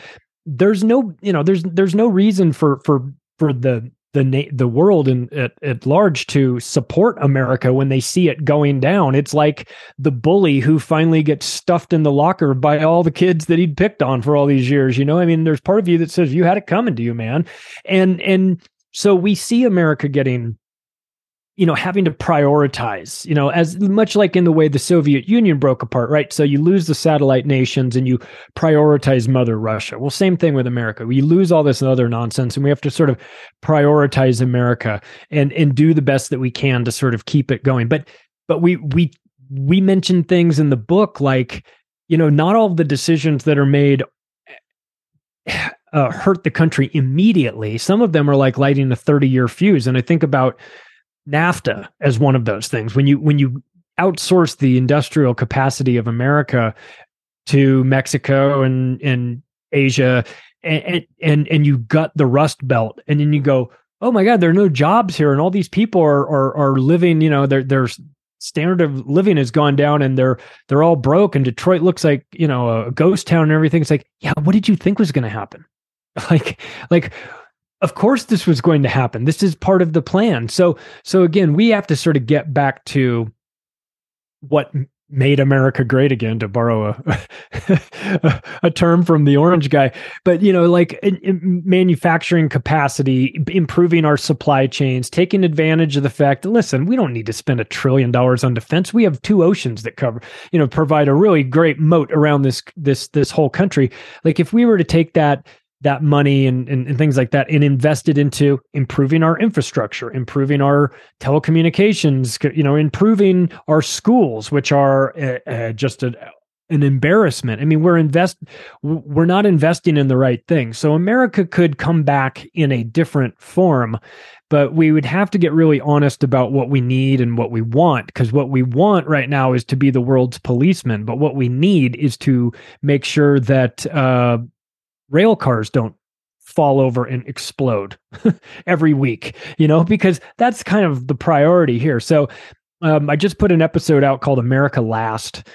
there's no you know there's there's no reason for for for the the na- the world in at, at large to support America when they see it going down. It's like the bully who finally gets stuffed in the locker by all the kids that he'd picked on for all these years. You know, I mean, there's part of you that says you had it coming to you, man, and and so we see America getting you know having to prioritize you know as much like in the way the soviet union broke apart right? So you lose the satellite nations and you prioritize mother russia. Well same thing with america. We lose all this other nonsense and we have to sort of prioritize america and and do the best that we can to sort of keep it going. But but we we we mentioned things in the book like you know not all the decisions that are made uh, hurt the country immediately. Some of them are like lighting a 30 year fuse. And i think about NAFTA as one of those things. When you when you outsource the industrial capacity of America to Mexico and and Asia and and and you gut the rust belt and then you go oh my god there are no jobs here and all these people are are, are living you know their their standard of living has gone down and they're they're all broke and Detroit looks like you know a ghost town and everything it's like yeah what did you think was going to happen (laughs) like like of course this was going to happen. This is part of the plan. So so again we have to sort of get back to what made america great again to borrow a (laughs) a term from the orange guy. But you know like in, in manufacturing capacity improving our supply chains taking advantage of the fact that listen we don't need to spend a trillion dollars on defense. We have two oceans that cover you know provide a really great moat around this this this whole country. Like if we were to take that that money and, and, and, things like that and invested into improving our infrastructure improving our telecommunications you know improving our schools which are uh, uh, just a, an embarrassment. I mean we're invest we're not investing in the right thing. So america could come back in a different form but we would have to get really honest about what we need and what we want because what we want right now is to be the world's policeman but what we need is to make sure that uh, rail cars don't fall over and explode (laughs) every week, you know, because that's kind of the priority here. So um, I just put an episode out called America Last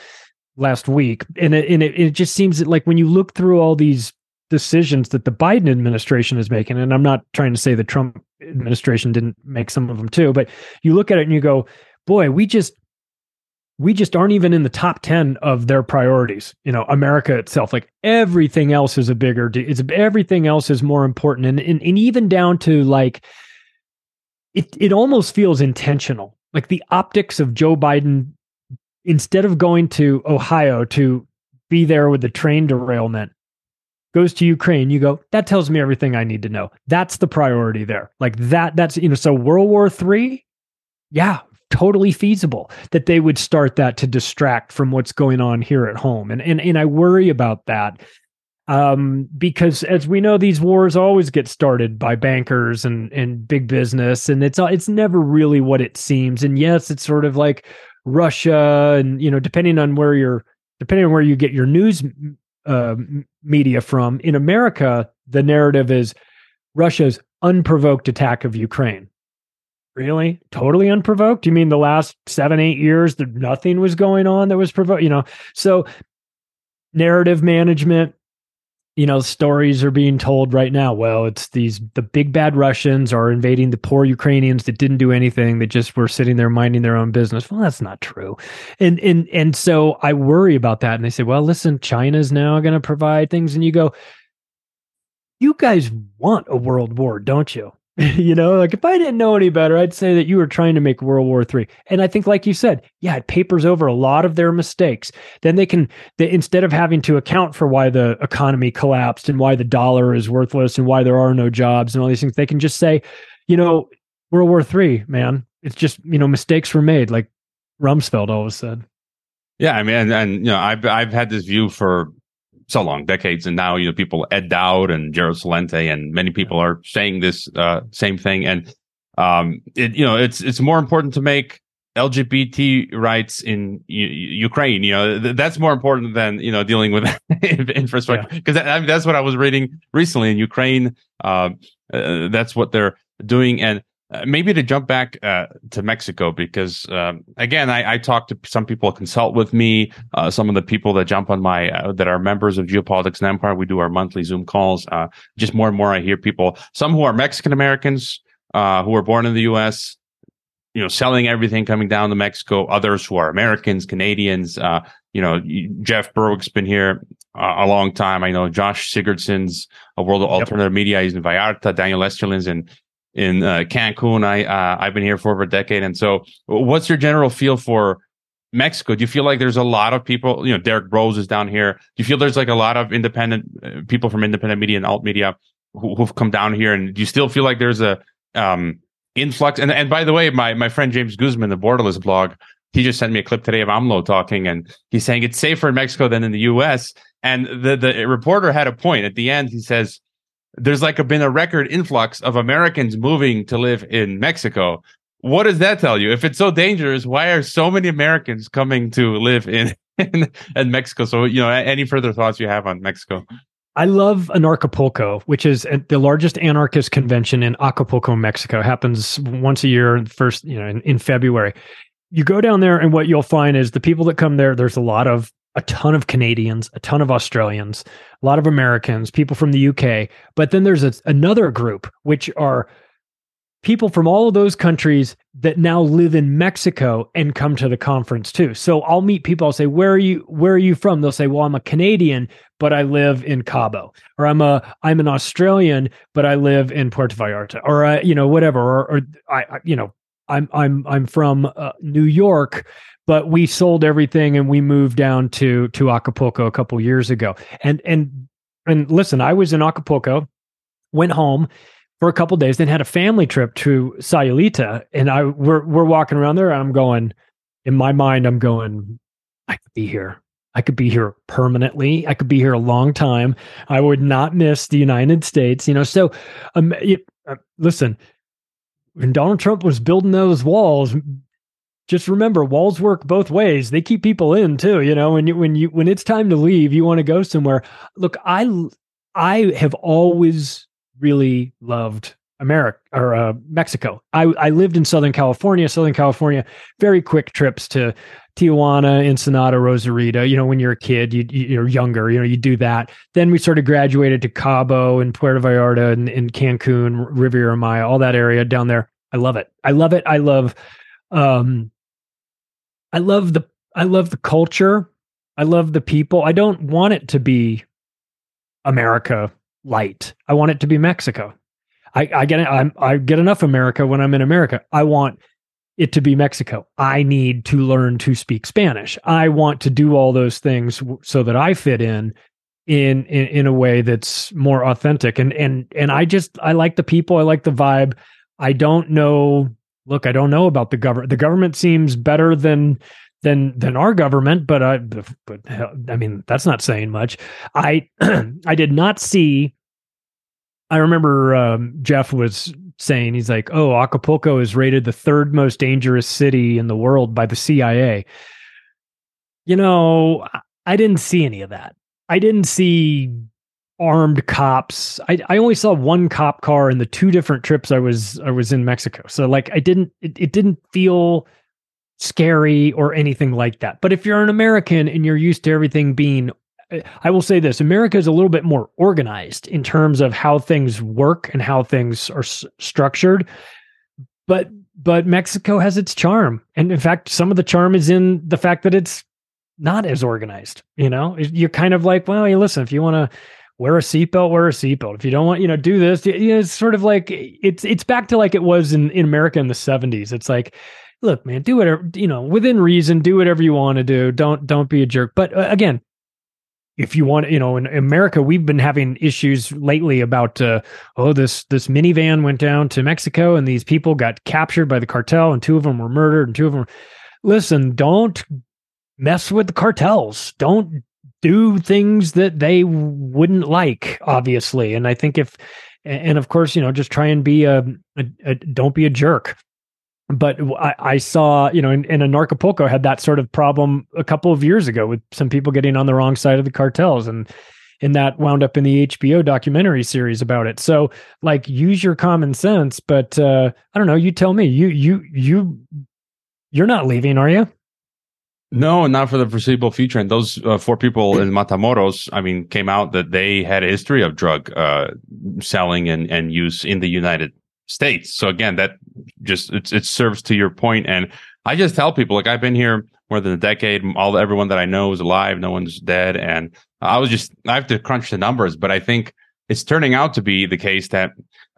last week, and it, and it, it just seems that like when you look through all these decisions that the Biden administration is making, and I'm not trying to say the Trump administration didn't make some of them too, but you look at it and you go, boy, we just we just aren't even in the top 10 of their priorities you know america itself. Like everything else is a bigger it's everything else is more important. And, and, and even down to like it it almost feels intentional. Like the optics of joe biden instead of going to ohio to be there with the train derailment goes to ukraine you go that tells me everything i need to know. That's the priority there. Like that that's you know so world war three yeah totally feasible that they would start that to distract from what's going on here at home. And and and I worry about that. Um, because as we know, these wars always get started by bankers and and big business, and it's it's never really what it seems. And yes, it's sort of like Russia, and you know, depending on where you're depending on where you get your news uh, media from. In America, the narrative is Russia's unprovoked attack of Ukraine. Really? Totally unprovoked? You mean the last seven, eight years that nothing was going on that was provoked? You know, so narrative management, you know, stories are being told right now. Well, it's these the big bad Russians are invading the poor Ukrainians that didn't do anything, that just were sitting there minding their own business. Well, that's not true. And and and so I worry about that. And they say, well, listen, China's now going to provide things. And you go, you guys want a world war, don't you? (laughs) you know, like if I didn't know any better, I'd say that you were trying to make World War III. And I think, like you said, yeah, it papers over a lot of their mistakes. Then they can, they, instead of having to account for why the economy collapsed and why the dollar is worthless and why there are no jobs and all these things, they can just say, you know, World War III, man, it's just you know mistakes were made, like Rumsfeld always said. Yeah, I mean, and, and you know, I've I've had this view for so long, decades, and now you know people Ed Dowd and Gerald Celente and many people are saying this uh, same thing. And um, it, you know, it's it's more important to make LGBT rights in U- Ukraine. You know, th- that's more important than you know dealing with (laughs) infrastructure because yeah. I mean, that's what I was reading recently in Ukraine. Uh, uh, that's what they're doing, and uh, maybe to jump back uh, to Mexico because um, again, I, I talk to some people consult with me. Uh, some of the people that jump on my uh, that are members of Geopolitics and Empire, we do our monthly Zoom calls. just more and more, I hear people, some who are Mexican Americans who were born in the U.S you know, selling everything coming down to Mexico. Others who are Americans, Canadians. Uh, you know, Jeff Berwick's been here uh, a long time. I know Josh Sigurdson's a World of yep. Alternative Media. He's in Vallarta. Daniel Esterlin's in in uh, Cancun. I uh, I've been here for over a decade. And so, what's your general feel for Mexico? Do you feel like there's a lot of people? You know, Derek Broze is down here. Do you feel there's like a lot of independent uh, people from independent media and alt media who, who've come down here? And do you still feel like there's a um, influx. And and by the way, my my friend James Guzman, the Borderless blog, he just sent me a clip today of AMLO talking, and he's saying it's safer in Mexico than in the U.S. And the the reporter had a point at the end. He says there's like a, been a record influx of Americans moving to live in Mexico. What does that tell you? If it's so dangerous, why are so many Americans coming to live in (laughs) in, in Mexico? So you know, any further thoughts you have on Mexico? I love Anarchapulco, which is uh, the largest anarchist convention in Acapulco, Mexico. It happens once a year, first, you know, in, in February. You go down there, and what you'll find is the people that come there. There's a lot of a ton of Canadians, a ton of Australians, a lot of Americans, people from the UK. But then there's a, another group, which are people from all of those countries that now live in Mexico and come to the conference too. So I'll meet people. I'll say, "Where are you? Where are you from?" They'll say, "Well, I'm a Canadian, but I live in Cabo," or "I'm a I'm an Australian, but I live in Puerto Vallarta," or uh, you know whatever, or, or I, I you know I'm I'm I'm from uh, New York, but we sold everything and we moved down to to Acapulco a couple years ago. And and and listen, I was in Acapulco, went home for a couple days, then had a family trip to Sayulita, and I we're we're walking around there, and I'm going, in my mind, I'm going, I could be here. I could be here permanently. I could be here a long time. I would not miss the United States, you know. So, um, uh, listen, when Donald Trump was building those walls, just remember walls work both ways. They keep people in too. You know, when you when you when it's time to leave, you want to go somewhere. Look, I I have always really loved America or uh, Mexico. I, I lived in Southern California. Southern California, very quick trips to Tijuana, Ensenada, Rosarita. You know, when you're a kid, you, you're younger. You know, you do that. Then we sort of graduated to Cabo and Puerto Vallarta and, and Cancun, Riviera Maya, all that area down there. I love it. I love it. I love, um, I love the I love the culture. I love the people. I don't want it to be America light. I want it to be Mexico. I, I get i I get enough America when I'm in America. I want it to be Mexico. I need to learn to speak Spanish. I want to do all those things so that I fit in in in, in a way that's more authentic. And and and I just I like the people. I like the vibe. I don't know. Look, I don't know about the government. The government seems better than than than our government, but I but I mean that's not saying much. I (clears throat) I did not see. I remember um, Jeff was saying he's like, "Oh, Acapulco is rated the third most dangerous city in the world by the CIA." You know, I didn't see any of that. I didn't see armed cops. I, I only saw one cop car in the two different trips I was I was in Mexico. So like I didn't it, it didn't feel scary or anything like that. But if you're an American and you're used to everything being I will say this America is a little bit more organized in terms of how things work and how things are s- structured. But but Mexico has its charm. And in fact, some of the charm is in the fact that it's not as organized. You know, you're kind of like, well, you listen, if you want to wear a seatbelt, wear a seatbelt. If you don't want, you know, do this, you know, it's sort of like it's it's back to like it was in, in America in the 70s. It's like look, man, do whatever you know within reason. Do whatever you want to do. Don't don't be a jerk. But uh, again, if you want, you know, in America, we've been having issues lately about uh, oh this this minivan went down to Mexico and these people got captured by the cartel and two of them were murdered and two of them. Listen, don't mess with the cartels. Don't do things that they wouldn't like, obviously. And I think if, and of course, you know, just try and be a, a, a don't be a jerk. But I, I saw, you know, in, in Anarchapulco had that sort of problem a couple of years ago with some people getting on the wrong side of the cartels. And, and that wound up in the HBO documentary series about it. So like use your common sense, but uh I don't know, you tell me. You you you you're not leaving, are you? No, not for the foreseeable future. And those uh, four people in Matamoros, I mean, came out that they had a history of drug uh, selling and, and use in the United States. So again, that just it serves to your point. And I just tell people, like I've been here more than a decade. All everyone that I know is alive. No one's dead. And I was just I have to crunch the numbers, but I think it's turning out to be the case that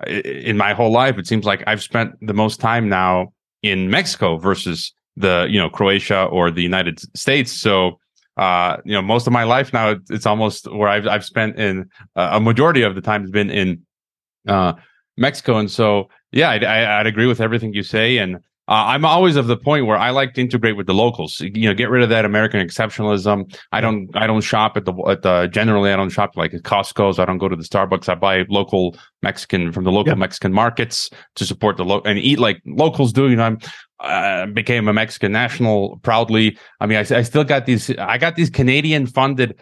in my whole life, it seems like I've spent the most time now in Mexico versus the you know Croatia or the United States. So uh, you know, most of my life now it's almost where I've I've spent in uh, a majority of the time has been in uh, Mexico, and so yeah, I'd, I'd agree with everything you say, and uh, I'm always of the point where I like to integrate with the locals. You know, get rid of that American exceptionalism. I don't, I don't shop at the, at the, generally, I don't shop like at Costco's. I don't go to the Starbucks. I buy local Mexican from the local yep. Mexican markets to support the local and eat like locals do. You know, I'm, uh, became a Mexican national proudly. I mean, I, I still got these, I got these Canadian funded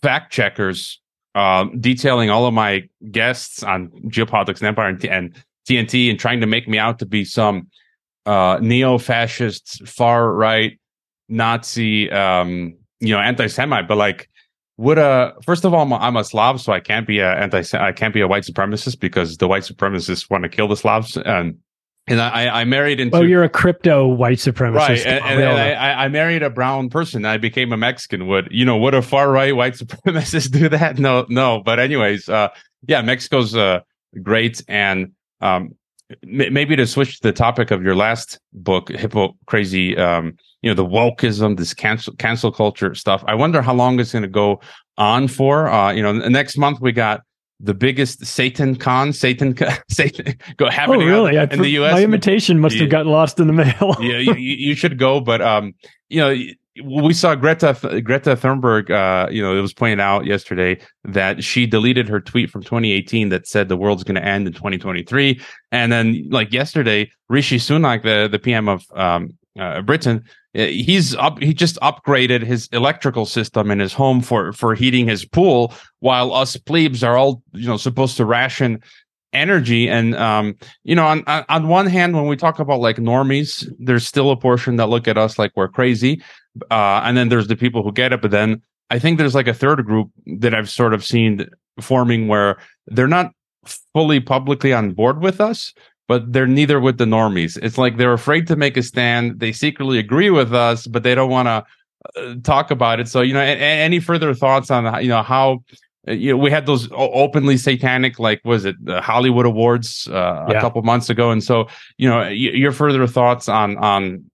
fact checkers, uh, detailing all of my guests on geopolitics and empire and, and TNT and trying to make me out to be some, uh, neo-fascist, far-right Nazi, um, you know, anti-Semite, but like, would a first of all, I'm a, I'm a Slav, so I can't be a anti, I can't be a white supremacist because the white supremacists want to kill the Slavs, and and I, I married into. Oh, you're a crypto white supremacist, right? And, and, and I, I, married a brown person. I became a Mexican. Would you know? Would a far right white (laughs) supremacist do that? No, no. But anyways, uh, yeah, Mexico's uh, great, and um, maybe to switch to the topic of your last book, Hippo Crazy, um, you know, the wokeism, this cancel cancel culture stuff. I wonder how long it's going to go on for. Uh, you know, next month we got the biggest Satan con, Satan, (laughs) Satan go happening oh, really? in the U.S. My invitation must have gotten lost in the mail. yeah, (laughs) you, you, should go, but um, you know, we saw Greta Greta Thunberg. Uh, you know, it was pointed out yesterday that she deleted her tweet from 2018 that said the world's going to end in 2023, and then like yesterday, Rishi Sunak, the the PM of um, uh, Britain, uh, he's up. He just upgraded his electrical system in his home for for heating his pool, while us plebes are all you know supposed to ration energy. And um you know on on one hand when we talk about like normies there's still a portion that look at us like we're crazy uh and then there's the people who get it. But then i think there's like a third group that i've sort of seen forming where they're not fully publicly on board with us but they're neither with the normies. It's like they're afraid to make a stand. They secretly agree with us but they don't want to uh, talk about it. So you know any further thoughts on you know how you know, we had those openly satanic, like was it the Hollywood Awards uh, yeah. a couple months ago, and so you know, your further thoughts on on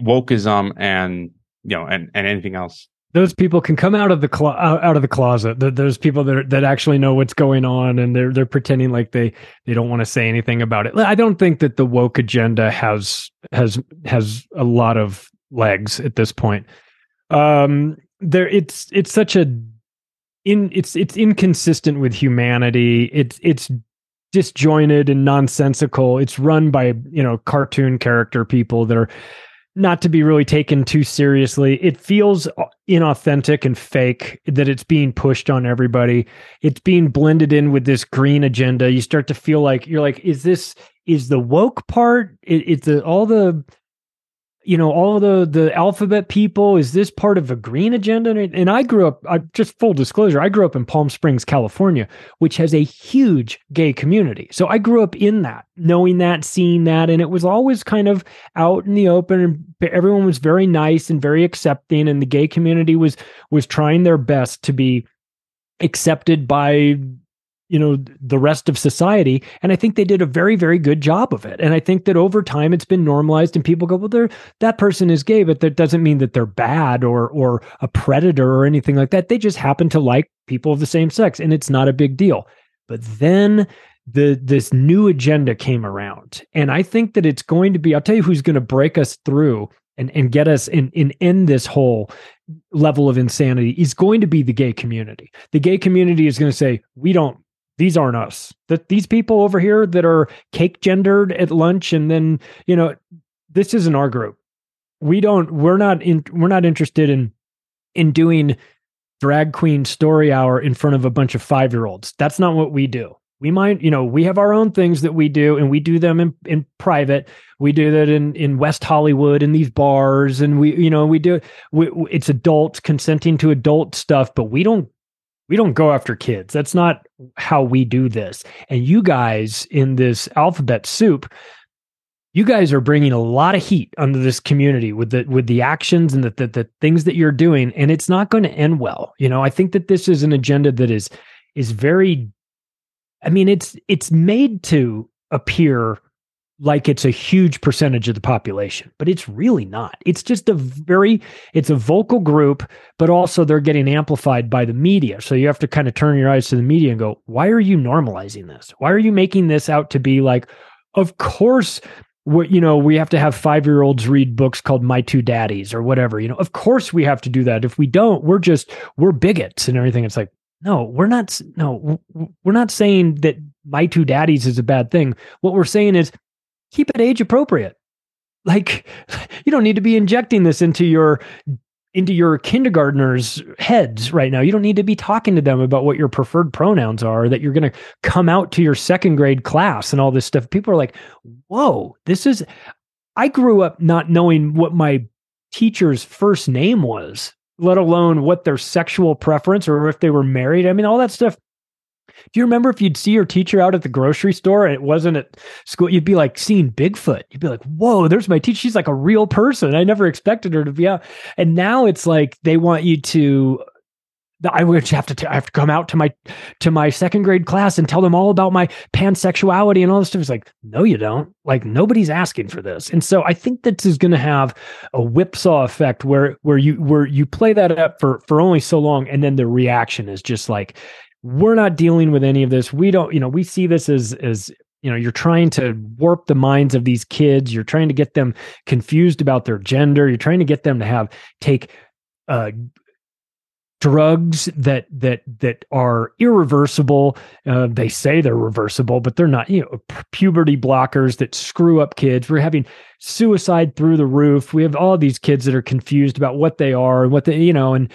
wokeism and you know, and and anything else. Those people can come out of the clo- out of the closet. Those people that are, that actually know what's going on, and they're they're pretending like they they don't want to say anything about it. I don't think that the woke agenda has has has a lot of legs at this point. Um, there, it's it's such a in it's it's inconsistent with humanity. It's it's disjointed and nonsensical. It's run by, you know, cartoon character people that are not to be really taken too seriously. It feels inauthentic and fake that it's being pushed on everybody. It's being blended in with this green agenda. You start to feel like you're like, is this is the woke part? It's the all the you know all the the alphabet people is this part of a green agenda? And i grew up I, just full disclosure i grew up in palm springs california which has a huge gay community. So i grew up in that knowing that seeing that and it was always kind of out in the open and everyone was very nice and very accepting and the gay community was was trying their best to be accepted by you know the rest of society and i think they did a very very good job of it. And i think that over time it's been normalized and people go well they're that person is gay but that doesn't mean that they're bad or or a predator or anything like that. They just happen to like people of the same sex and it's not a big deal. But then the this new agenda came around and i think that it's going to be i'll tell you who's going to break us through and and get us in in end this whole level of insanity is going to be the gay community. The gay community is going to say, we don't, these aren't us. That these people over here that are cake gendered at lunch and then, you know, this isn't our group. We don't, we're not in, we're not interested in, in doing drag queen story hour in front of a bunch of five year olds. That's not what we do we might you know we have our own things that we do and we do them in, in private we do that in in west hollywood in these bars and we you know we do we, it's adult consenting to adult stuff but we don't we don't go after kids. That's not how we do this. And you guys in this alphabet soup you guys are bringing a lot of heat under this community with the with the actions and the, the, the things that you're doing and it's not going to end well. You know i think that this is an agenda that is is very I mean, it's it's made to appear like it's a huge percentage of the population, but it's really not. It's just a very it's a vocal group, but also they're getting amplified by the media. So you have to kind of turn your eyes to the media and go, "Why are you normalizing this? Why are you making this out to be like of course what you know, we have to have five year olds read books called My Two Daddies or whatever. You know, of course we have to do that. If we don't, we're just, we're bigots and everything. It's like, no, we're not. No, we're not saying that my two daddies is a bad thing. What we're saying is keep it age appropriate. Like you don't need to be injecting this into your into your kindergartners heads right now. You don't need to be talking to them about what your preferred pronouns are, that you're going to come out to your second grade class and all this stuff. People are like, whoa, this is, I grew up not knowing what my teacher's first name was let alone what their sexual preference or if they were married. I mean, all that stuff. Do you remember if you'd see your teacher out at the grocery store and it wasn't at school, you'd be like seeing Bigfoot. You'd be like, whoa, there's my teacher. She's like a real person. I never expected her to be out. And now it's like they want you to I would have to t- I have to come out to my to my second grade class and tell them all about my pansexuality and all this stuff. It's like, no, you don't. Like nobody's asking for this. And so I think this is going to have a whipsaw effect where where you where you play that up for for only so long, and then the reaction is just like, we're not dealing with any of this. We don't, you know, we see this as as you know you're trying to warp the minds of these kids. You're trying to get them confused about their gender. You're trying to get them to have take uh, drugs that that that are irreversible. Uh, they say they're reversible but they're not you know puberty blockers that screw up kids. We're having suicide through the roof. We have all these kids that are confused about what they are and what they you know and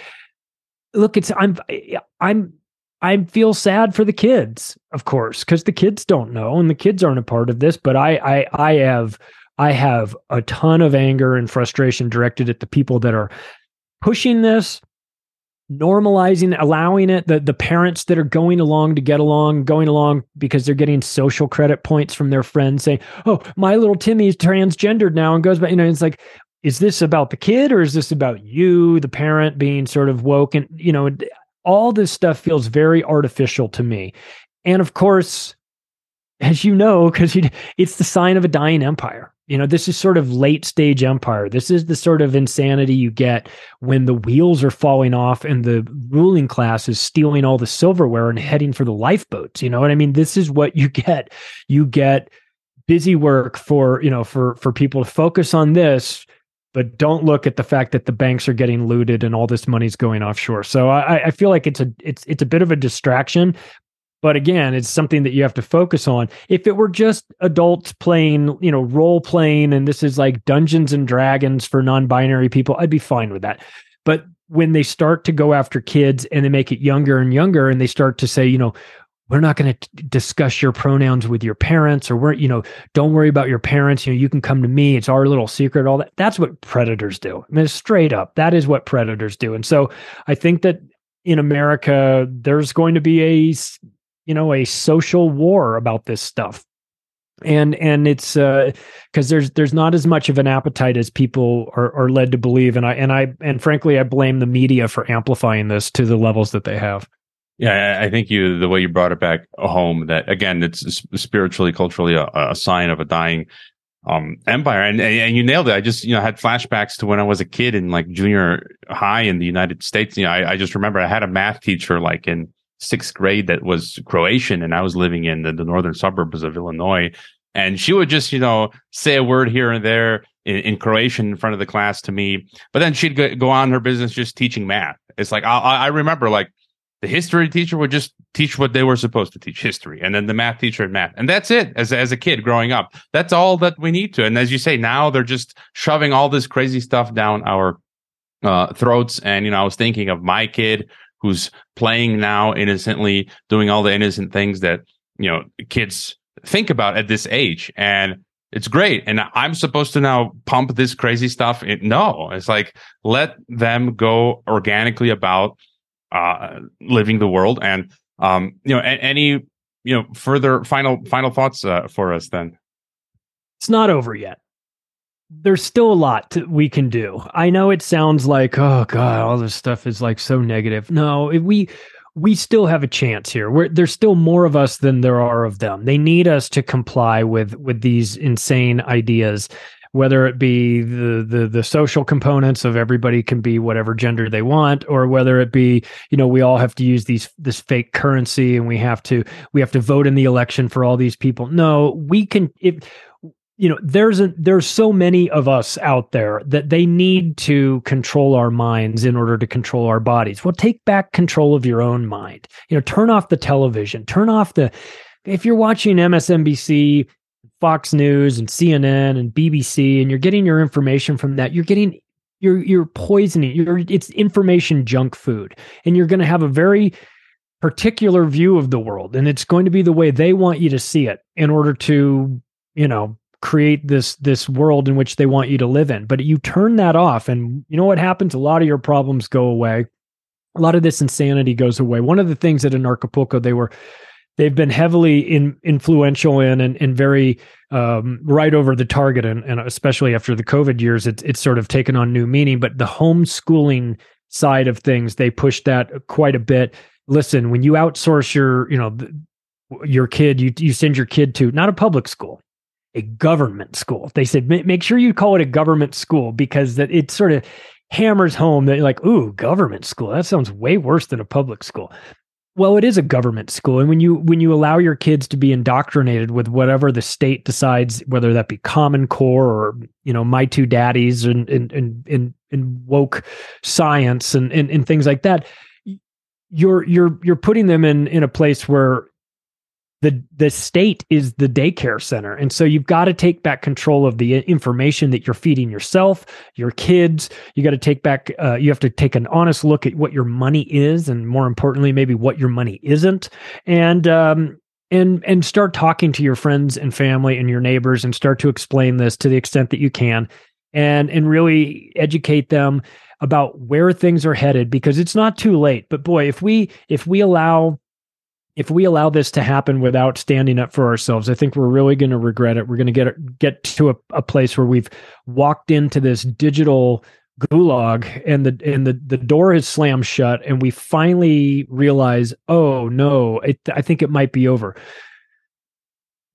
look it's i'm i'm I feel sad for the kids, of course, because the kids don't know and the kids aren't a part of this. But I, I, I have, I have a ton of anger and frustration directed at the people that are pushing this, normalizing allowing it the the parents that are going along to get along going along because they're getting social credit points from their friends saying oh my little timmy's transgendered now and goes back you know it's like is this about the kid or is this about you the parent being sort of woke and you know all this stuff feels very artificial to me and of course as you know because it's the sign of a dying empire you know, this is sort of late stage empire. This is the sort of insanity you get when the wheels are falling off and the ruling class is stealing all the silverware and heading for the lifeboats. You know what I mean? This is what you get. You get busy work for, you know, for for people to focus on this, but don't look at the fact that the banks are getting looted and all this money's going offshore. So I, I feel like it's a it's it's a bit of a distraction, but again, it's something that you have to focus on. If it were just adults playing, you know, role playing, and this is like Dungeons and Dragons for non binary people, I'd be fine with that. But when they start to go after kids and they make it younger and younger, and they start to say, you know, we're not going to discuss your pronouns with your parents, or we're, you know, don't worry about your parents. You know, you can come to me. It's our little secret. All that. That's what predators do. I mean, straight up, that is what predators do. And so I think that in America, there's going to be a you know a social war about this stuff and and it's uh because there's there's not as much of an appetite as people are, are led to believe and i and i and frankly i blame the media for amplifying this to the levels that they have yeah i think you the way you brought it back home that again it's spiritually culturally a, a sign of a dying um empire and and you nailed it i just you know had flashbacks to when i was a kid in like junior high in the united states you know i, I just remember i had a math teacher like in sixth grade that was Croatian, and I was living in the, the northern suburbs of Illinois. And she would just, you know, say a word here and there, in, in Croatian in front of the class to me. But then she'd go, go on her business just teaching math. It's like I, I remember like the history teacher would just teach what they were supposed to teach history and then the math teacher had math and that's it as, as a kid growing up. That's all that we need to and as you say now they're just shoving all this crazy stuff down our uh, throats and you know i was thinking of my kid who's playing now innocently doing all the innocent things that you know kids think about at this age and it's great and i'm supposed to now pump this crazy stuff it, no it's like let them go organically about uh, living the world. And um, you know any you know further final final thoughts uh, for us then? It's not over yet. There's still a lot to, we can do. I know it sounds like oh god all this stuff is like so negative. No we we still have a chance here. We're, there's still more of us than there are of them. They need us to comply with with these insane ideas, whether it be the the the social components of everybody can be whatever gender they want, or whether it be you know we all have to use these this fake currency and we have to we have to vote in the election for all these people. No, we can if you know there's a there's so many of us out there that they need to control our minds in order to control our bodies. Well take back control of your own mind. You know turn off the television. Turn off the if you're watching msnbc fox news and cnn and bbc and you're getting your information from that you're getting you're you're poisoning you're it's information junk food. And you're going to have a very particular view of the world and it's going to be the way they want you to see it in order to you know create this this world in which they want you to live in. But you turn that off and you know what happens? A lot of your problems go away. A lot of this insanity goes away. One of the things that in Acapulco they were they've been heavily in, influential in and, and very um, right over the target and, and especially after the covid years it's, it's sort of taken on new meaning but the homeschooling side of things they pushed that quite a bit listen when you outsource your you know your kid you you send your kid to not a public school a government school. They said make sure you call it a government school because that it sort of hammers home that like, ooh, government school. That sounds way worse than a public school. Well, it is a government school, and when you when you allow your kids to be indoctrinated with whatever the state decides, whether that be Common Core or you know my two daddies and and and and, and woke science and, and and things like that, you're you're you're putting them in in a place where the the state is the daycare center. And so you've got to take back control of the information that you're feeding yourself your kids. You got to take back uh, you have to take an honest look at what your money is and more importantly maybe what your money isn't. And um, and and start talking to your friends and family and your neighbors and start to explain this to the extent that you can and and really educate them about where things are headed because it's not too late. But boy if we if we allow if we allow this to happen without standing up for ourselves, I think we're really going to regret it. We're going to get get to a, a place where we've walked into this digital gulag and the and the the door is slammed shut and we finally realize oh no it, i think it might be over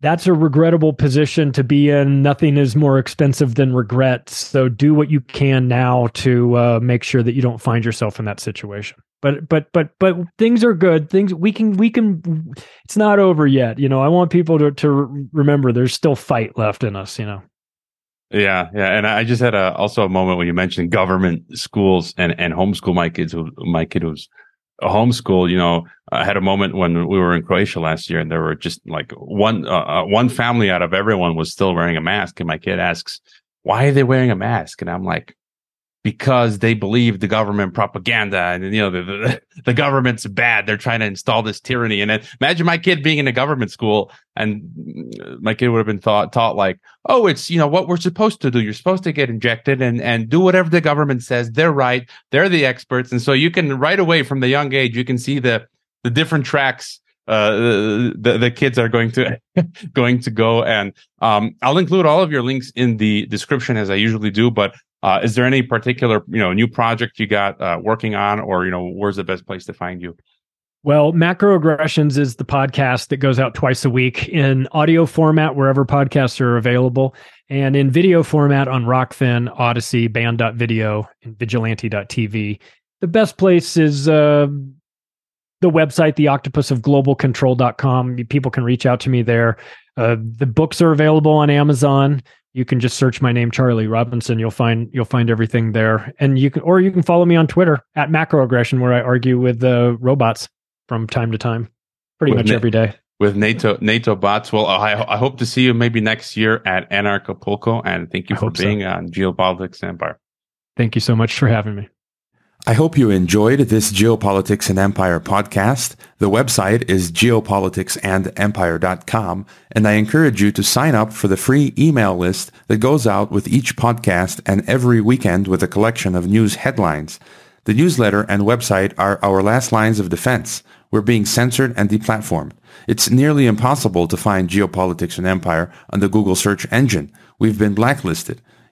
that's a regrettable position to be in. Nothing is more expensive than regret. So do what you can now to uh, make sure that you don't find yourself in that situation. But but but but things are good. Things we can we can. It's not over yet. You know, I want people to to remember there's still fight left in us. You know. Yeah, yeah, and I just had a also a moment when you mentioned government schools and and homeschool my kids. My kid was homeschool, you know, I had a moment when we were in Croatia last year and there were just like one, uh, uh, one family out of everyone was still wearing a mask. And my kid asks, why are they wearing a mask? And I'm like, because they believe the government propaganda and you know the, the, (laughs) the government's bad. They're trying to install this tyranny. And imagine my kid being in a government school and my kid would have been thought taught like oh it's you know what we're supposed to do. You're supposed to get injected and and do whatever the government says. They're right. They're the experts. And so you can right away from the young age you can see the the different tracks uh, the, the kids are going to (laughs) going to go. And um, I'll include all of your links in the description as I usually do but uh, is there any particular you know new project you got uh, working on, or you know where's the best place to find you? Well, Macroaggressions is the podcast that goes out twice a week in audio format wherever podcasts are available, and in video format on Rokfin, Odysee, Band.video, and Vigilante.tv. The best place is uh, the website, the octopus of. People can reach out to me there. Uh, the books are available on Amazon. You can just search my name, Charlie Robinson. You'll find you'll find everything there, and you can or you can follow me on Twitter at Macroaggression, where I argue with the uh, robots from time to time, pretty with much na- every day. With NATO NATO bots. Well, I, I hope to see you maybe next year at Anarchapulco, and thank you I for being so. on Geopolitics Empire. Thank you so much for having me. I hope you enjoyed this Geopolitics and Empire podcast. The website is geopoliticsandempire.com, and I encourage you to sign up for the free email list that goes out with each podcast and every weekend with a collection of news headlines. The newsletter and website are our last lines of defense. We're being censored and deplatformed. It's nearly impossible to find Geopolitics and Empire on the Google search engine. We've been blacklisted.